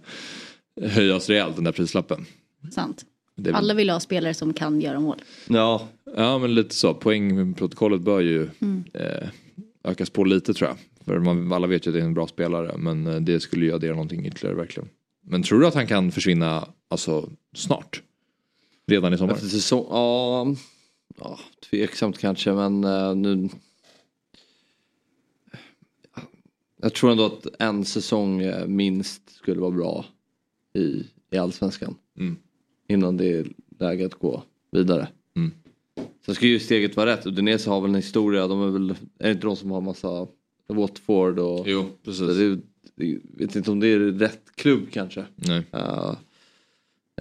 höjas rejält den där prislappen. Sant. Det Alla vill ha spelare som kan göra mål. Ja. Ja men lite så, poängprotokollet bör ju Mm. eh, ökas på lite tror jag. För man, alla vet ju att det är en bra spelare men eh, det skulle ju addera någonting ytterligare verkligen. Men tror du att han kan försvinna alltså snart? Redan i sommar? Efter säsong, ja, ja, tveksamt kanske men eh, nu. Jag tror ändå att en säsong eh, minst skulle vara bra i, i allsvenskan. Mm. Innan det är läge att gå vidare. Mm. Sen ska ju steget vara rätt. Udinese har väl en historia. De är väl, är det inte de som har massa Watford och... Jo, precis. Det, det, vet inte om det är rätt klubb kanske. Nej. Eh,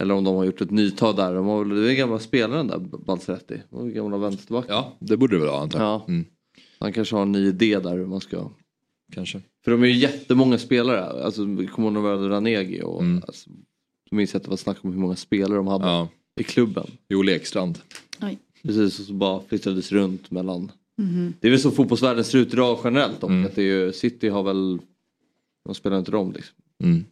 eller om de har gjort ett nytag där. De har, väl- det är gamla spelaren där, Balseretti. Gamla vänsterbacken. Ja, det borde det väl vara antar jag. Ja. Mm. Han kanske har en ny idé där hur man ska... Kanske. För de är ju jättemånga spelare. Alltså, kommer ihåg Ranegi och... Mm. Alltså, jag minns att det var snack om hur många spelare de hade Ja. i klubben. Jo, Lekstrand. Oj. Precis, och så bara flyttades runt mellan... Mhm. Det är väl så fotbollsvärlden ser ut idag generellt. Och att det är ju, City har väl... De spelar inte dem liksom. Mm.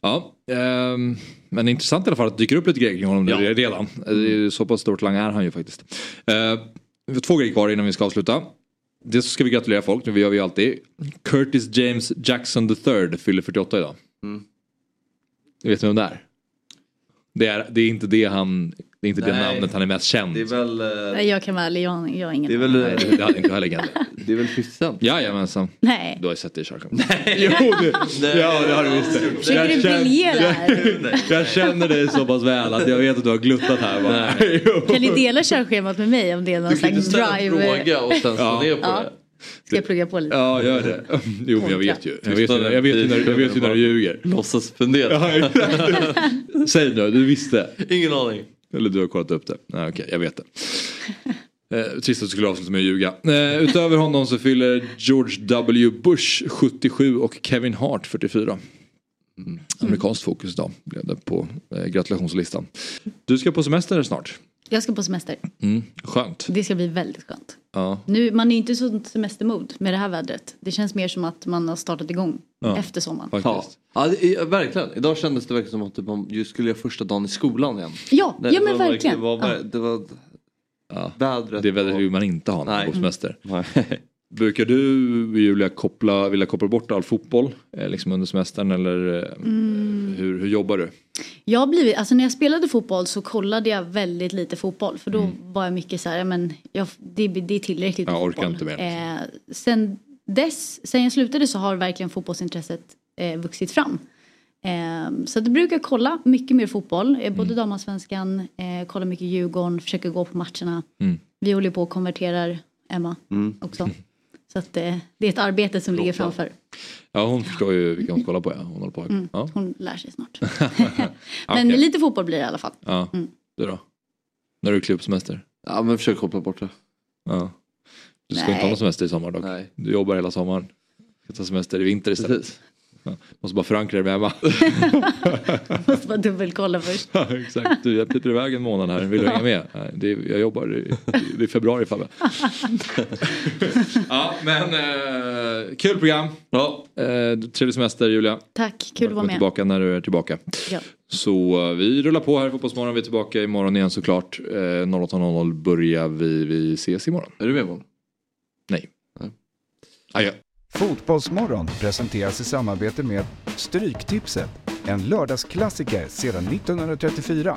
Ja, ehm, men intressant i alla fall att det dyker upp lite grejer kring honom Ja. nu redan. Det är ju Så pass stort talang är han ju faktiskt. Eh, vi har två grejer kvar innan vi ska avsluta. Så ska vi gratulera folk, det gör vi ju alltid. Curtis James Jackson III fyller 48 idag. Mm. Vet ni vem det är? Det är, det är inte det han, det är inte det Nej. namnet han är mest känd. Det är väl... Nej, Jag kan vara ärlig, jag, jag har ingen Det är väl... Nej, det, det hade inte jag heller Gandhi. Det är väl 50 Cent? Jajamensan. Nej. Du har ju sett det i Sharkham. jo, det, ja det har du visst. Försöker du briljera här? jag känner dig så pass väl att jag vet att du har gluttat här. Bara. Jo. Kan ni dela körschemat med mig om det är någon Du kan inte slags ställa en drive? fråga och sen slå Ja. ner på Ja. det. Ska jag plugga på lite? Ja, gör det. Jo, men jag vet ju. Jag vet ju, jag vet ju, när, jag vet ju när du ljuger. Låtsas fundera. Säg nu, du visste. Ingen aning. Eller du har kollat upp det. Nej, okej, jag vet det. Eh, trist att du skulle avsluta med att ljuga. Eh, utöver honom så fyller George W. Bush 77 och Kevin Hart 44. Mm. Amerikanskt fokus idag blev det på eh, gratulationslistan. Du ska på semester snart. Jag ska på semester. Mm, skönt. Det ska bli väldigt skönt. Ja. Nu, man är inte i sånt semestermod med det här vädret. Det känns mer som att man har startat igång Ja. efter sommaren. Ja. Ja, det är, verkligen. Idag kändes det verkligen som att typ, man just skulle göra första dagen i skolan igen. Ja, Nej, ja det men var verkligen. Det var, ver- det var Ja. vädret. Det vädret vill man inte ha när man Nej. går på semester. Brukar du Julia koppla, vilja koppla bort all fotboll eh, liksom under semestern eller eh, Mm. hur, hur jobbar du? Jag blivit, alltså när jag spelade fotboll så kollade jag väldigt lite fotboll. För då var jag mycket så här, ja, men jag, det, det är tillräckligt med Jag orkar fotboll. inte mer, Eh, sen dess, sen jag slutade så har verkligen fotbollsintresset eh, vuxit fram. Eh, så det brukar jag kolla mycket mer fotboll. Eh, både damallsvenskan, eh, kollar mycket Djurgården, försöker gå på matcherna. Mm. Vi håller på och konverterar Emma Mm. också. Så att, eh, det är ett arbete som ligger framför. Ja hon förstår ju vilka hon ska kolla på. Ja. Hon håller på. Mm. Ja. Hon lär sig snart. Men Okej. lite fotboll blir det i alla fall. Ja. Mm. Du då? När är du klubbsemester? Ja men försök koppla bort det. Ja. Du ska Nej. inte ha någon semester i sommar dock. Nej. Du jobbar hela sommaren. Du ska ta semester i vinter istället. Precis. Måste bara förankra det med Emma. Måste bara dubbelkolla först. Ja, Exakt, du jag piper iväg en månad här. Vill du hänga med? Nej, det är, jag jobbar i, det är februari Fabbe. ja men eh, kul program. Ja. Eh, trevlig semester Julia. Tack, kul att vara Kom med. tillbaka när du är tillbaka. Ja. Så eh, vi rullar på här i Fotbollsmorgon. Vi är tillbaka imorgon igen såklart. Eh, 08.00 börjar vi. Vi ses imorgon. Är du med imorgon? Nej. Adjö. Fotbollsmorgon presenteras i samarbete med Stryktipset, en lördagsklassiker sedan 1934.